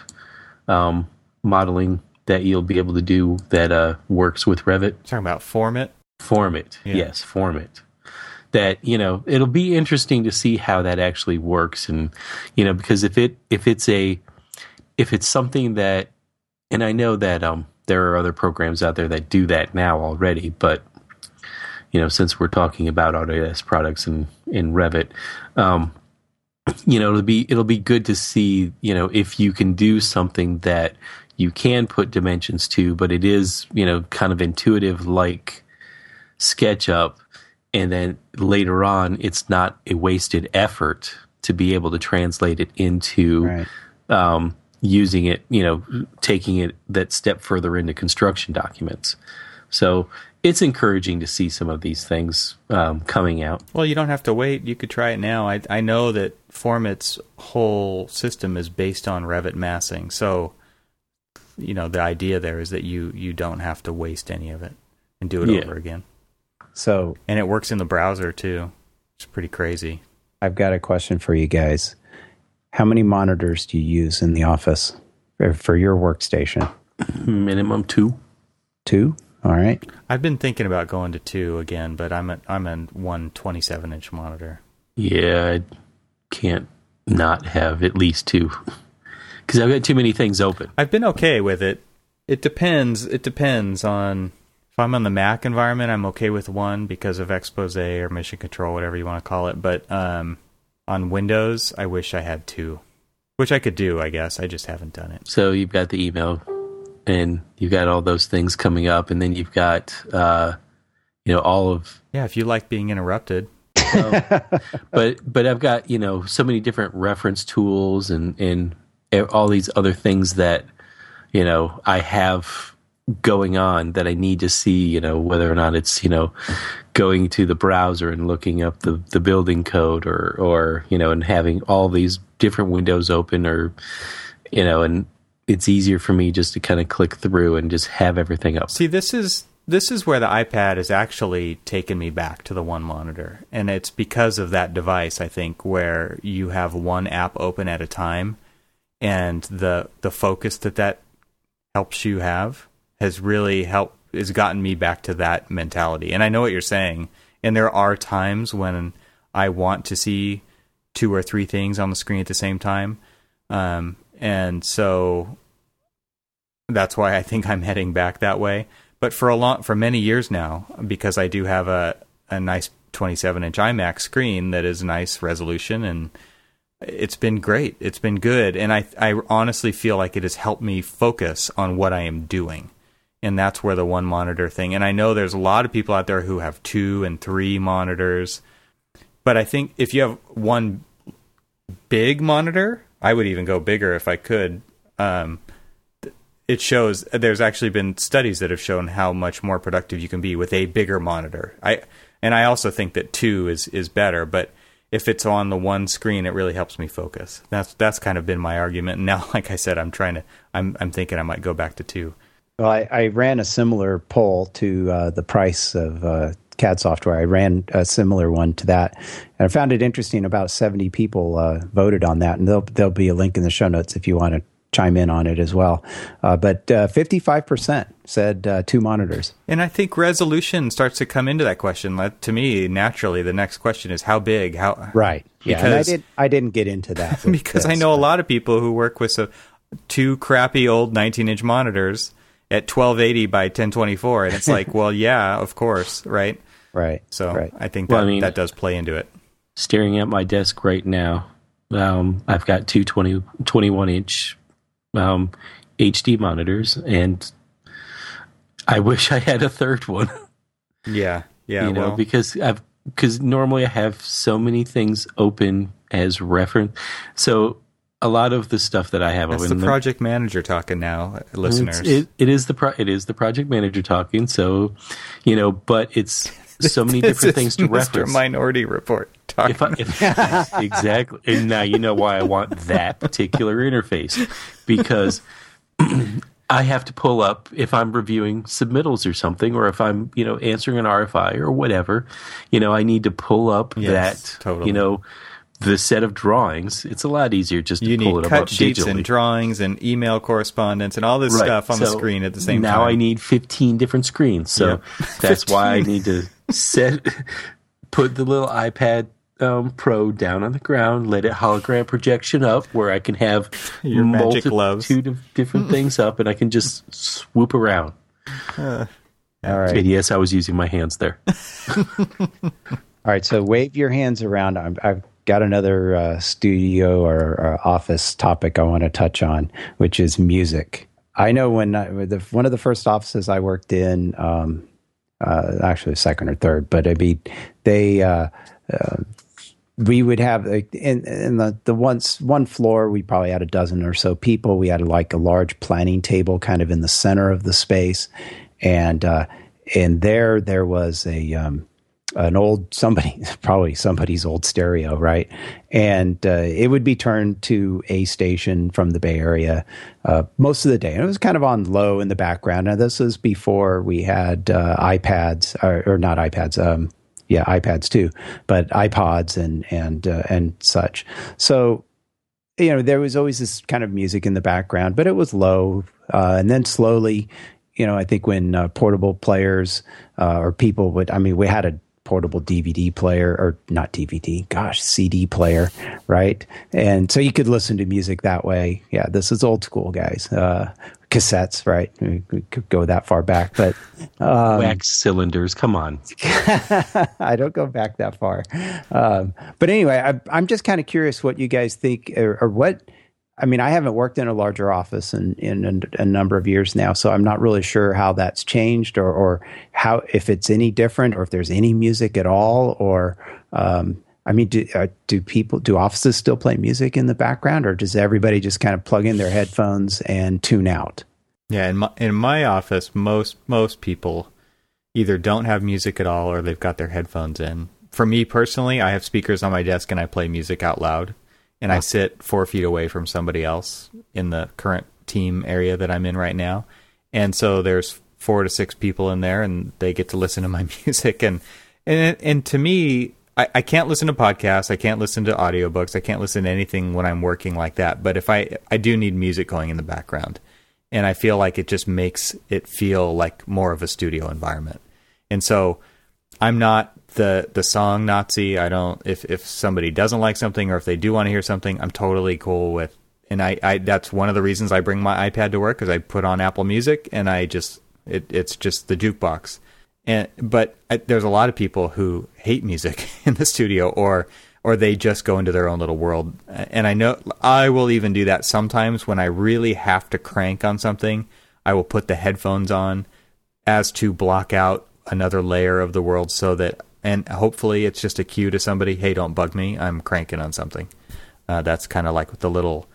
um modeling that you'll be able to do that uh works with revit. Talking about Formit? Formit yeah. yes Formit. That you know it'll be interesting to see how that actually works and you know because if it if it's a if it's something that and I know that um, there are other programs out there that do that now already, but you know, since we're talking about Autodesk products in in Revit, um, you know, it'll be it'll be good to see, you know, if you can do something that you can put dimensions to, but it is, you know, kind of intuitive like SketchUp, and then later on, it's not a wasted effort to be able to translate it into right. um, using it, you know, taking it that step further into construction documents. So it's encouraging to see some of these things um, coming out. Well, you don't have to wait. You could try it now. I, I know that Formit's whole system is based on Revit massing. So, you know, the idea there is that you, you don't have to waste any of it and do it yeah. over again. So, and it works in the browser too. It's pretty crazy. I've got a question for you guys. How many monitors do you use in the office for your workstation? Minimum two. Two. All right. I've been thinking about going to two again, but I'm a, I'm a one 27 inch monitor. Yeah, I can't not have at least two because I've got too many things open. I've been okay with it. It depends. It depends on if I'm on the Mac environment. I'm okay with one because of Exposé or mission control, whatever you want to call it. But um, on Windows, I wish I had two, which I could do, I guess. I just haven't done it. So you've got the email, and you've got all those things coming up, and then you've got, uh, you know, all of yeah. If you like being interrupted, but but I've got you know so many different reference tools and and all these other things that you know I have going on that I need to see, you know, whether or not it's, you know, going to the browser and looking up the, the building code or, or, you know, and having all these different windows open or, you know, and it's easier for me just to kind of click through and just have everything up. See, this is, this is where the iPad has actually taken me back to the one monitor. And it's because of that device, I think, where you have one app open at a time and the, the focus that that helps you have has really helped has gotten me back to that mentality. And I know what you're saying. And there are times when I want to see two or three things on the screen at the same time. Um, and so that's why I think I'm heading back that way. But for a long, for many years now, because I do have a, a nice 27 inch iMac screen that is nice resolution and it's been great. It's been good. And I, I honestly feel like it has helped me focus on what I am doing. And that's where the one monitor thing. And I know there's a lot of people out there who have two and three monitors. But I think if you have one big monitor, I would even go bigger if I could. Um, it shows there's actually been studies that have shown how much more productive you can be with a bigger monitor. I and I also think that two is is better, but if it's on the one screen, it really helps me focus. That's that's kind of been my argument. Now, like I said, I'm trying to. I'm I'm thinking I might go back to two. Well, I, I ran a similar poll to uh, the price of uh, CAD software. I ran a similar one to that, and I found it interesting. About 70 people uh, voted on that, and there'll there'll be a link in the show notes if you want to chime in on it as well. Uh, but uh, 55% said uh, two monitors. And I think resolution starts to come into that question. to me, naturally, the next question is how big? How right? Yeah, I did. I didn't get into that because this, I know but. a lot of people who work with so, two crappy old 19-inch monitors at 1280 by 1024, and it's like, well, yeah, of course, right? Right. So right. I think that well, I mean, that does play into it. Staring at my desk right now, um, I've got two 20, 21 inch um, HD monitors, and I wish I had a third one. Yeah, yeah, you know, well. because I've because normally I have so many things open as reference. So a lot of the stuff that I have That's the project manager talking now, uh, listeners. It, it is the pro, it is the project manager talking. So, you know, but it's so many different things to Mr. reference. Minority Report talking. If I, if, exactly, and now you know why I want that particular interface because I have to pull up if I'm reviewing submittals or something, or if I'm you know answering an RFI or whatever. You know, I need to pull up yes, that totally. you know the set of drawings, it's a lot easier just to you pull it up cut sheets digitally. and drawings and email correspondence and all this right. stuff on so the screen at the same now time. Now I need 15 different screens. So yep. that's why I need to set put the little iPad um, Pro down on the ground, let it hologram projection up where I can have your magic gloves, of different things up, and I can just swoop around. Uh, all right. And yes, I was using my hands there. all right, so wave your hands around. i have got another uh, studio or, or, office topic I want to touch on, which is music. I know when I, the, one of the first offices I worked in, um, uh, actually second or third, but I mean, they, uh, uh, we would have in, in the, the once one floor, we probably had a dozen or so people. We had like a large planning table kind of in the center of the space. And, uh, and there, there was a, um, an old somebody probably somebody's old stereo right? And uh, it would be turned to a station from the bay area uh, most of the day. And it was kind of on low in the background. And this was before we had uh, ipads or, or, not ipads um, yeah ipads too but ipods and and uh, and such. So you know there was always this kind of music in the background but it was low uh, and then slowly you know, I think when uh, portable players or people would, I mean, we had a portable DVD player or not DVD, gosh, CD player, right? And so you could listen to music that way. Yeah, this is old school, guys. Uh, cassettes, right? We, could go that far back, but um, wax cylinders. Come on, I don't go back that far. Um, but anyway, I, am just kind of curious what you guys think, or, or what I mean, I haven't worked in a larger office in, in a, a, number of years now, so I'm not really sure how that's changed or, or how if it's any different or if there's any music at all. Or, um, I mean, do, uh, do people do offices still play music in the background, or does everybody just kind of plug in their headphones and tune out? Yeah, in my in my office, most most people either don't have music at all or they've got their headphones in. For me personally, I have speakers on my desk and I play music out loud and I sit four feet away from somebody else in the current team area that I'm in right now. And so there's four to six people in there, and they get to listen to my music. And and and to me, I, I can't listen to podcasts, I can't listen to audiobooks, I can't listen to anything when I'm working like that. But if I I do need music going in the background, and I feel like it just makes it feel like more of a studio environment. And so I'm not the the song Nazi. I don't if if somebody doesn't like something or if they do want to hear something, I'm totally cool with. And I, I that's one of the reasons I bring my iPad to work because I put on Apple Music and I just it it's just the jukebox. And but I, there's a lot of people who hate music in the studio, or or they just go into their own little world. And I know I will even do that sometimes when I really have to crank on something. I will put the headphones on as to block out another layer of the world so that and hopefully it's just a cue to somebody hey don't bug me. I'm cranking on something. Uh, that's kind of like the little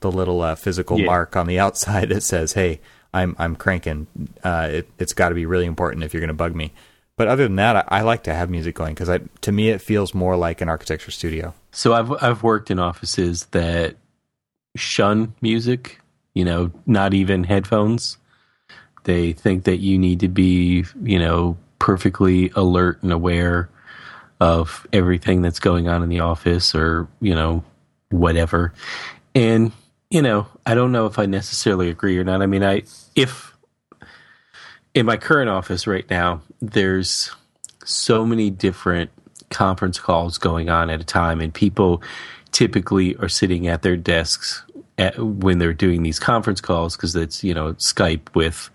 the little uh, physical yeah. mark on the outside that says hey i'm i'm cranking. Uh, it, has got to be really important if you're going to bug me. But other than that I, I like to have music going because to me it feels more like an architecture studio. So i've i've worked in offices that shun music you know not even headphones. They think that you need to be you know perfectly alert and aware of everything that's going on in the office or, you know, whatever. And, you know, I don't know if I necessarily agree or not. I mean, I, if in my current office right now, there's so many different conference calls going on at a time, and people typically are sitting at their desks at, when they're doing these conference calls because it's, you know, Skype with,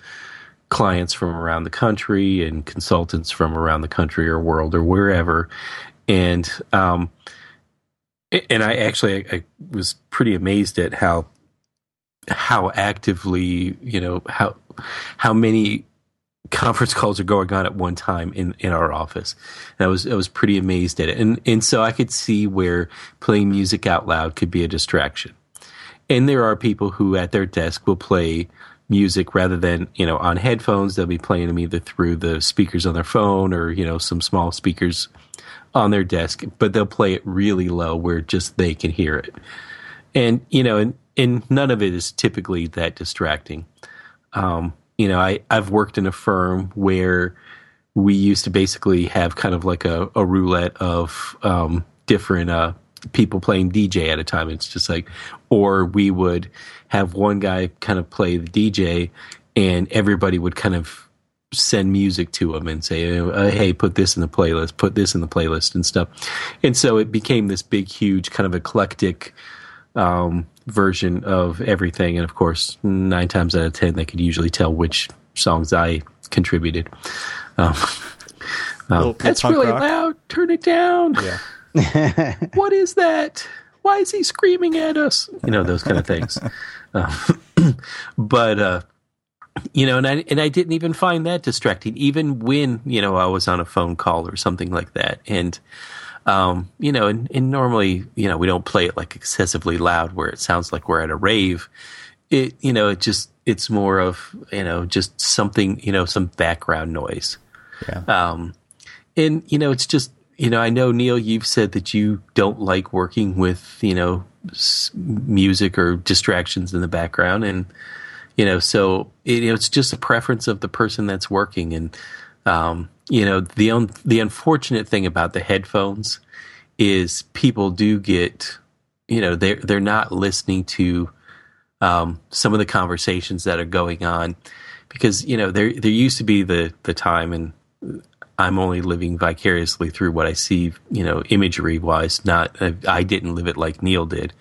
clients from around the country and consultants from around the country or world or wherever. And, um, and I actually I was pretty amazed at how how actively you know how how many conference calls are going on at one time in, in our office. And I was I was pretty amazed at it, and and so I could see where playing music out loud could be a distraction. And there are people who at their desk will play music rather than you know on headphones. They'll be playing them either through the speakers on their phone or you know some small speakers on their desk but they'll play it really low where just they can hear it. And you know and, and none of it is typically that distracting. Um, you know I, i've worked in a firm where we used to basically have kind of like a, a roulette of um, different uh, people playing DJ at a time. It's just like, or we would have one guy kind of play the DJ, and everybody would kind of send music to him and say, uh, "Hey, put this in the playlist, put this in the playlist," and stuff. And so it became this big, huge, kind of eclectic um, version of everything. And of course, nine times out of ten, they could usually tell which songs I contributed. Um, um, that's really rock. loud. Turn it down. Yeah. what is that? Why is he screaming at us? You know those kind of things. Uh, but uh, you know, and I and I didn't even find that distracting, even when you know I was on a phone call or something like that. And um, you know, and, and normally you know we don't play it like excessively loud where it sounds like we're at a rave. It you know it just it's more of you know just something you know some background noise. Yeah. Um, and you know it's just you know, I know Neil, you've said that you don't like working with, you know, music or distractions in the background, and you know, so you know, it's just a preference of the person that's working, and um, you know, the un- the unfortunate thing about the headphones is people do get, you know, they're they're not listening to um, some of the conversations that are going on because you know there there used to be the the time and I'm only living vicariously through what I see, you know, imagery wise. Not, I didn't live it like Neil did,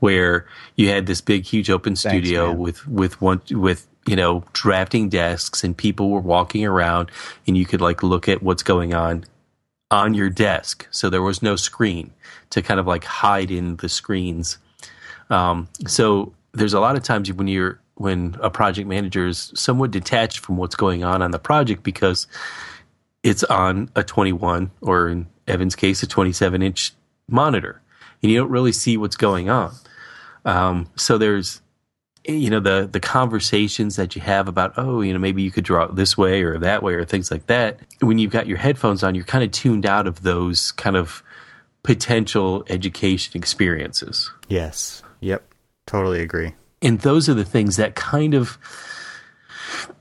where you had this big, huge open studio Thanks, with, with one, with, you know, drafting desks and people were walking around and you could like look at what's going on on your desk. So there was no screen to kind of like hide in the screens. Um, so there's a lot of times when you're, when a project manager is somewhat detached from what's going on on the project because it's on a 21 or in Evan's case, a 27 inch monitor, and you don't really see what's going on. Um, so there's, you know, the the conversations that you have about, oh, you know, maybe you could draw it this way or that way or things like that. When you've got your headphones on, you're kind of tuned out of those kind of potential education experiences. Yes. Yep. Totally agree. And those are the things that kind of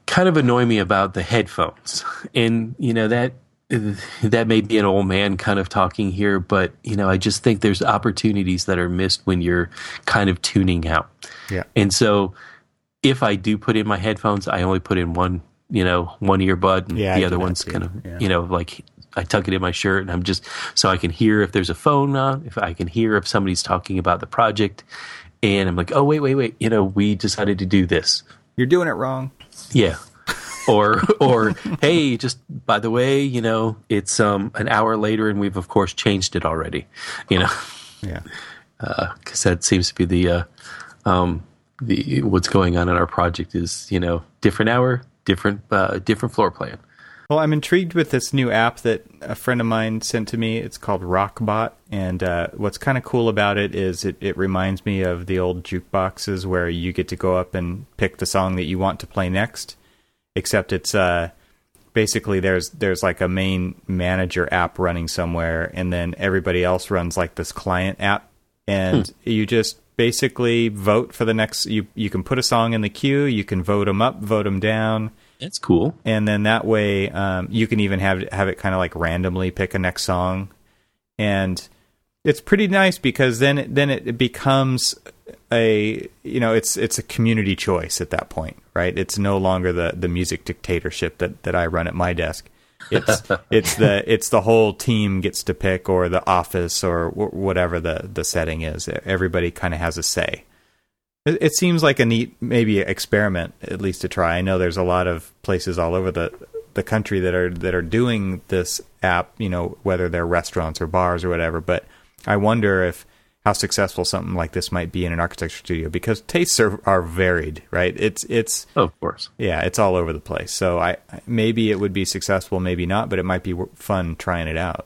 kind of annoy me about the headphones. And, you know, that that may be an old man kind of talking here, but you know, I just think there's opportunities that are missed when you're kind of tuning out. Yeah. And so if I do put in my headphones, I only put in one, you know, one earbud and yeah, the other one's kind of, yeah. you know, like I tuck it in my shirt and I'm just so I can hear if there's a phone on, if I can hear if somebody's talking about the project and I'm like, "Oh, wait, wait, wait, you know, we decided to do this." You're doing it wrong. Yeah. or or hey, just by the way, you know, it's um an hour later, and we've of course changed it already. You know, Yeah. because that seems to be the uh, um the what's going on in our project is you know different hour, different uh, different floor plan. Well, I'm intrigued with this new app that a friend of mine sent to me. It's called Rockbot, and uh, what's kind of cool about it is it, it reminds me of the old jukeboxes where you get to go up and pick the song that you want to play next. Except it's uh, basically there's there's like a main manager app running somewhere, and then everybody else runs like this client app, and you just basically vote for the next. You you can put a song in the queue, you can vote them up, vote them down That's cool. and then that way um, you can even have have it kind of like randomly pick a next song, and it's pretty nice because then it, then it becomes a you know it's it's a community choice at that point, right? It's no longer the the music dictatorship that that I run at my desk. It's it's the it's the whole team gets to pick or the office or wh- whatever the the setting is. Everybody kind of has a say. It, it seems like a neat maybe experiment at least to try. I know there's a lot of places all over the the country that are that are doing this app, you know, whether they're restaurants or bars or whatever, but I wonder if how successful something like this might be in an architecture studio because tastes are, are varied, right? It's it's Oh, of course. yeah, it's all over the place. So I maybe it would be successful, maybe not, but it might be fun trying it out.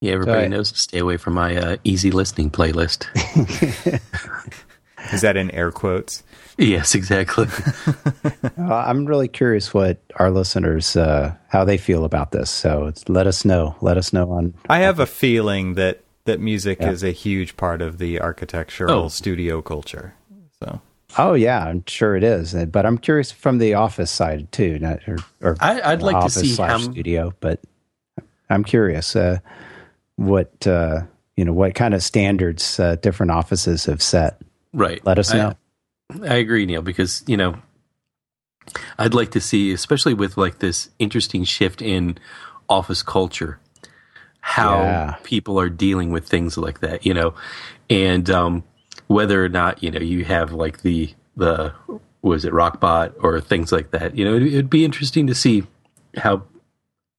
Yeah, everybody So I- knows to stay away from my uh, easy listening playlist. Is that in air quotes? yes, exactly. Uh, I'm really curious what our listeners uh, how they feel about this. So it's, let us know. Let us know on. I have a feeling that that music Yeah. is a huge part of the architectural Oh. studio culture. So Oh yeah, I'm sure it is. Uh, But I'm curious from the office side too, not or, or I, I'd like to see slash how studio. But I'm curious uh, what uh, you know what kind of standards uh, different offices have set. Right. Let us know. I agree, Neil, because you know, I'd like to see, especially with like this interesting shift in office culture, how Yeah. people are dealing with things like that, you know, and um, whether or not you know you have like the the was it Rockbot or things like that. You know, it'd, it'd be interesting to see how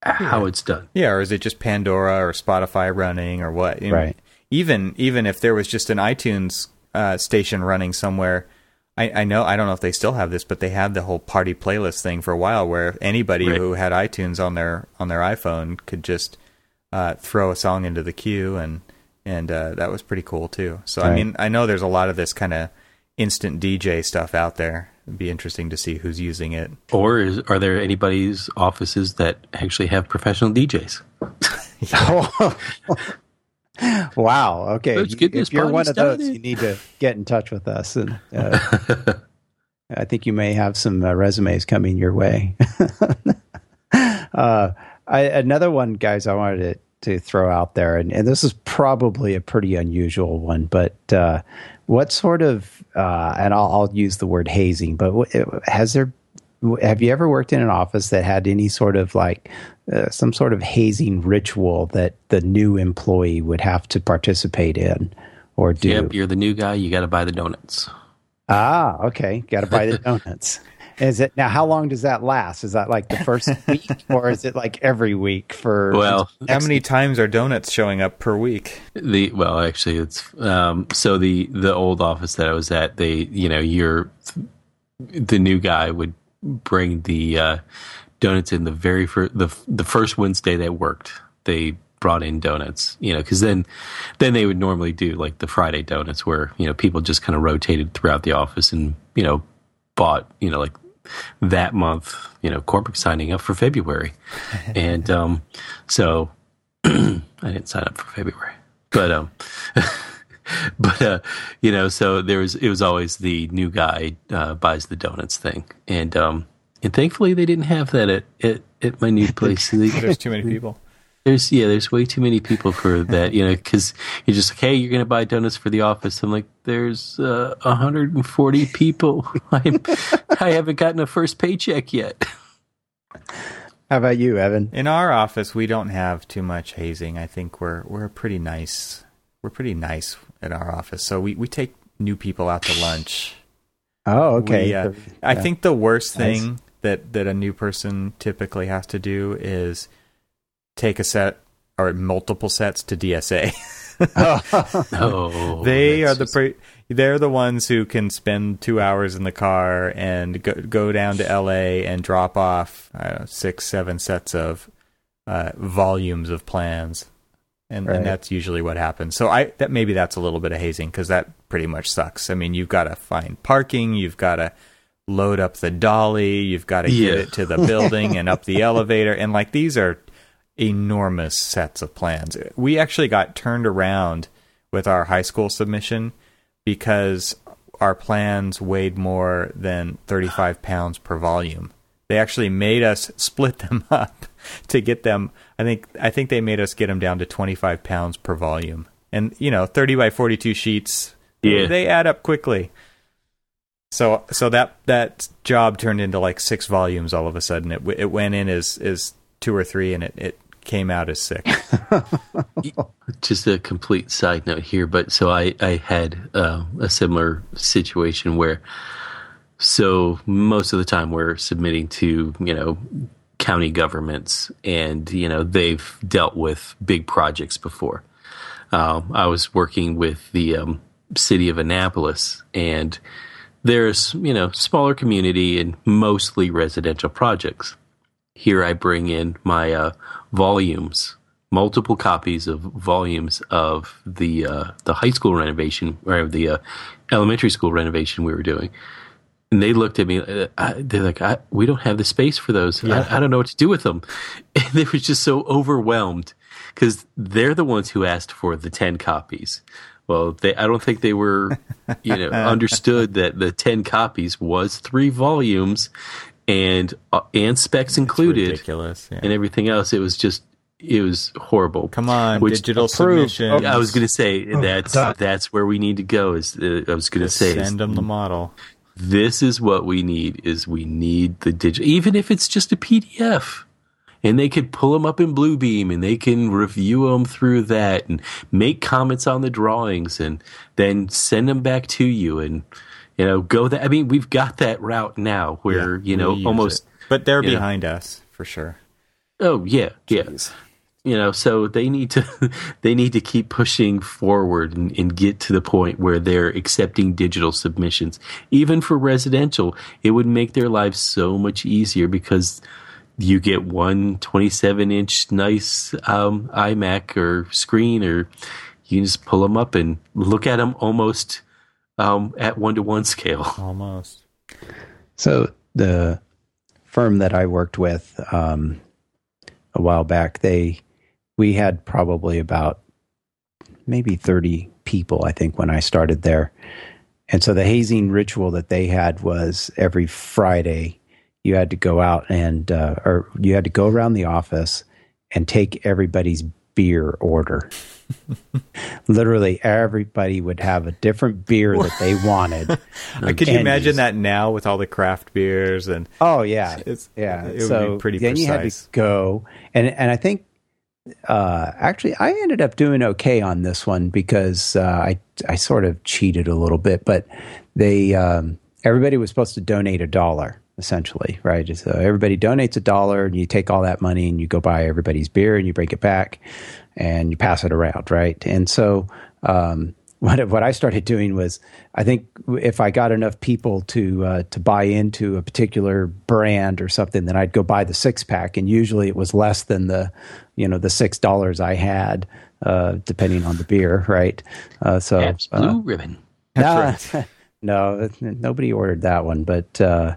how it's done. yeah, or is it just Pandora or Spotify running or what? You know, Right. Even even if there was just an iTunes uh, station running somewhere. I, I know I don't know if they still have this, but they had the whole party playlist thing for a while, where anybody Right. who had iTunes on their on their iPhone could just uh, throw a song into the queue, and and uh, that was pretty cool too. So I mean, I know there's a lot of this kind of instant DJ stuff out there. It'd be interesting to see who's using it. Or is, are there anybody's offices that actually have professional DJs? wow. Okay. Let's get this if you're one of those, you need to get in touch with us. And uh, I think you may have some uh, resumes coming your way. uh, I, another one, guys, I wanted to, to throw out there, and, and this is probably a pretty unusual one, but uh, what sort of, uh, and I'll, I'll use the word hazing, but has there, have you ever worked in an office that had any sort of like uh, some sort of hazing ritual that the new employee would have to participate in or do? Yep, you're the new guy. You got to buy the donuts. Ah, okay. Got to buy the donuts. Is it now? How long does that last? Is that like the first week, or is it like every week for? Well, How many times are donuts showing up per week? The well, actually, it's um, so the the old office that I was at. They, you know, you're the new guy would bring the uh, donuts in the very first the the first Wednesday that worked. They brought in donuts, you know, because then then they would normally do like the Friday donuts, where you know people just kind of rotated throughout the office and you know bought you know like that month, you know, corporate signing up for February, and um, so I didn't sign up for February, but um, but uh, you know, so there was it was always the new guy uh, buys the donuts thing, and um, and thankfully they didn't have that at at, at my new place. They- There's too many people. there's yeah, there's way too many people for that, you know, because you're just like, hey, you're gonna buy donuts for the office. I'm like, there's uh, 140 people. I'm, I haven't gotten a first paycheck yet. How about you, Evan? In our office, we don't have too much hazing. I think we're we're pretty nice. We're pretty nice in our office. So we, we take new people out to lunch. Oh, okay. We, uh, The- I think the worst Nice. Thing that that a new person typically has to do is take a set or multiple sets to DSA. Oh, they are the just- pre- they're the ones who can spend two hours in the car and go, go down to LA and drop off I know, six seven sets of uh, volumes of plans, and, Right. and that's usually what happens. So I that maybe that's a little bit of hazing because that pretty much sucks. I mean, you've got to find parking, you've got to load up the dolly, you've got to Yeah. get it to the building and up the elevator, and like these are enormous sets of plans. We actually got turned around with our high school submission because our plans weighed more than 35 pounds per volume. They actually made us split them up to get them. I think I think they made us get them down to 25 pounds per volume. And you know, 30 by 42 sheets, Yeah. they add up quickly. So so that that job turned into like six volumes all of a sudden. It it went in as as two or three, and it it came out as six. just a complete side note here, but so I I had uh, a similar situation where so most of the time we're submitting to you know county governments, and you know they've dealt with big projects before. Um, I was working with the um, city of Annapolis, and there's you know smaller community and mostly residential projects. Here I bring in my uh, volumes, multiple copies of volumes of the uh, the high school renovation or the uh, elementary school renovation we were doing. And they looked at me. Uh, I, they're like, I, "We don't have the space for those. I, I don't know what to do with them." And they were just so overwhelmed because they're the ones who asked for the ten copies. Well, they, I don't think they were, you know, understood that the ten copies was three volumes, and uh, and specs included, Ridiculous. Yeah. and everything else. It was just, it was horrible. Come on, Which- digital submission. I was going to say that's that- that's where we need to go. Is uh, I was going to say is send them the model. this is what we need is we need the digital even if it's just a pdf and they could pull them up in bluebeam and they can review them through that and make comments on the drawings and then send them back to you and you know go that i mean we've got that route now where you know almost it. but they're you know. behind us for sure. oh yeah yeah you know so they need to they need to keep pushing forward and, and get to the point where they're accepting digital submissions even for residential it would make their lives so much easier because you get one 27 inch nice um, imac or screen or you can just pull them up and look at them almost um, at one to one scale Almost. So the firm that I worked with um, a while back, they we had probably about maybe thirty people, I think, when I started there. And so the hazing ritual that they had was every Friday you had to go out and uh, or you had to go around the office and take everybody's beer order. Literally, everybody would have a different beer that they wanted. Could you imagine that now with all the craft beers and Oh yeah, It's- yeah. it would so be pretty then you had to go, and and I think uh, actually I ended up doing okay on this one because uh, I I sort of cheated a little bit, but they um, everybody was supposed to donate a dollar essentially, right? So everybody donates a dollar, and you take all that money and you go buy everybody's beer and you break it back and you pass it around, right? And so. Um, what what I started doing was I think if I got enough people to uh, to buy into a particular brand or something, then I'd go buy the six pack, and usually it was less than the you know the six dollars I had, uh, depending on the beer, right? Uh, so uh, blue ribbon no, no, nobody ordered that one. But uh,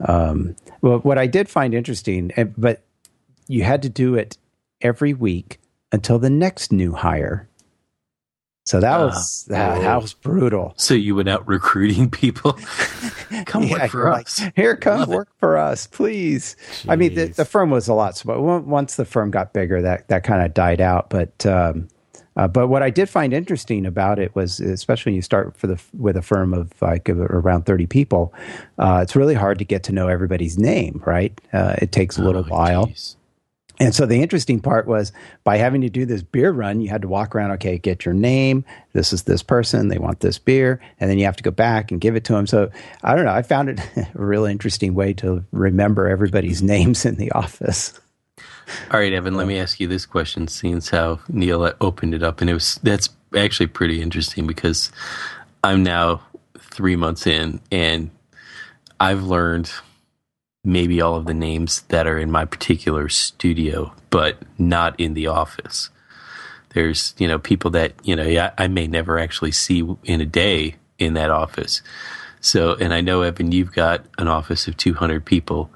um, well, what I did find interesting, eh, but you had to do it every week until the next new hire. So that Ah, was that, that oh. was brutal. so you went out recruiting people come Yeah, work for you're like, us Here, come Love it. work for us, please. I mean, the, the firm was a lot smaller. Once the firm got bigger, that that kind of died out. But um, uh, but what I did find interesting about it was, especially when you start for the with a firm of like around thirty people, uh, it's really hard to get to know everybody's name. Right? Uh, it takes a little Oh, while. geez. And so the interesting part was by having to do this beer run, you had to walk around, okay, get your name. This is this person. They want this beer. And then you have to go back and give it to them. So I don't know. I found it a really interesting way to remember everybody's names in the office. All right, Evan, let me ask you this question, since how Neil opened it up. And it was, that's actually pretty interesting because I'm now three months in and I've learned maybe all of the names that are in my particular studio, but not in the office. There's, you know, people that, you know, I may never actually see in a day in that office. So, and I know, Evan, you've got an office of 200 people.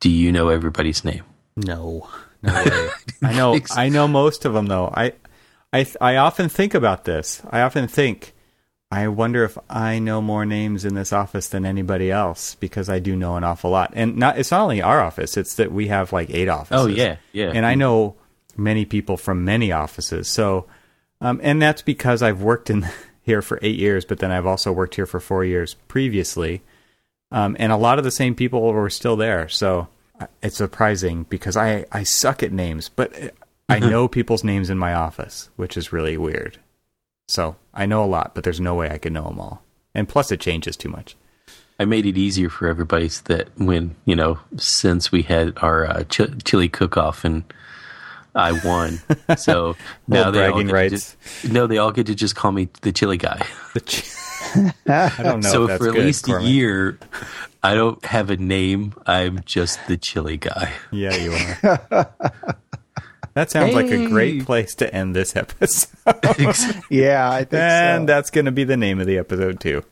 Do you know everybody's name? No, no way. I know, I know most of them though. I, I, I often think about this. I often think, I wonder if I know more names in this office than anybody else because I do know an awful lot. And not it's not only our office, it's that we have like eight offices. Oh yeah, yeah. And I know many people from many offices. So um, and that's because I've worked in here for 8 years, but then I've also worked here for 4 years previously. Um, and a lot of the same people were still there. So it's surprising because I I suck at names, but I know people's names in my office, which is really weird. So I know a lot, but there's no way I could know them all. And plus, it changes too much. I made it easier for everybody so that when you know, since we had our uh, ch- chili cook-off and I won, so now they all get rights. To, no, they all get to just call me the chili guy. The ch- I don't know. So for at good, least Cormac. a year, I don't have a name. I'm just the chili guy. Yeah, you are. That sounds hey. like a great place to end this episode. yeah, I think and so. that's going to be the name of the episode too.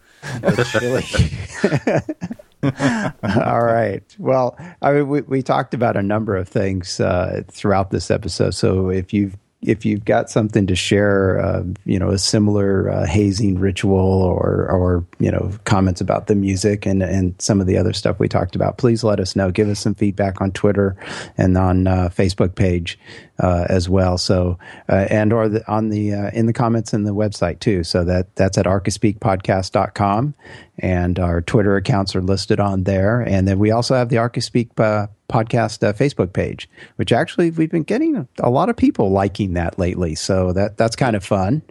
The chili. All right. Well, I mean, we, we talked about a number of things uh, throughout this episode. So if you've if you've got something to share, uh, you know, a similar uh, hazing ritual or, or, you know, comments about the music and, and some of the other stuff we talked about, please let us know. Give us some feedback on Twitter and on uh, Facebook page uh, as well. So, uh, and or the, on the, uh, in the comments in the website too. So that, that's at archispeakpodcast.com and our Twitter accounts are listed on there. And then we also have the Archispeak podcast uh, Facebook page, which actually we've been getting a lot of people liking that lately. So that that's kind of fun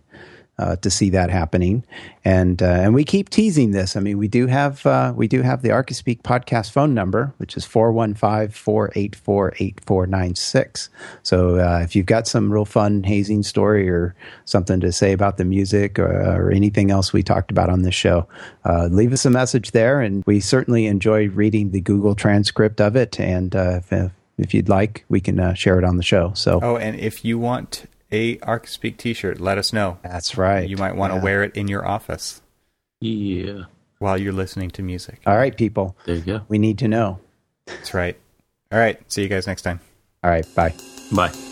uh, to see that happening. And uh, and we keep teasing this. I mean, we do have uh, we do have the Archispeak podcast phone number, which is 415-484-8496. So uh, if you've got some real fun hazing story or something to say about the music or, or anything else we talked about on this show, uh, leave us a message there. And we certainly enjoy reading the Google transcript of it. And uh, if, if you'd like, we can share it on the show. So oh, and if you want a Archispeak T-shirt, let us know. That's right. You might want to yeah. wear it in your office. Yeah. While you're listening to music. All right, people. There you go. We need to know. That's right. All right. See you guys next time. All right. Bye. Bye.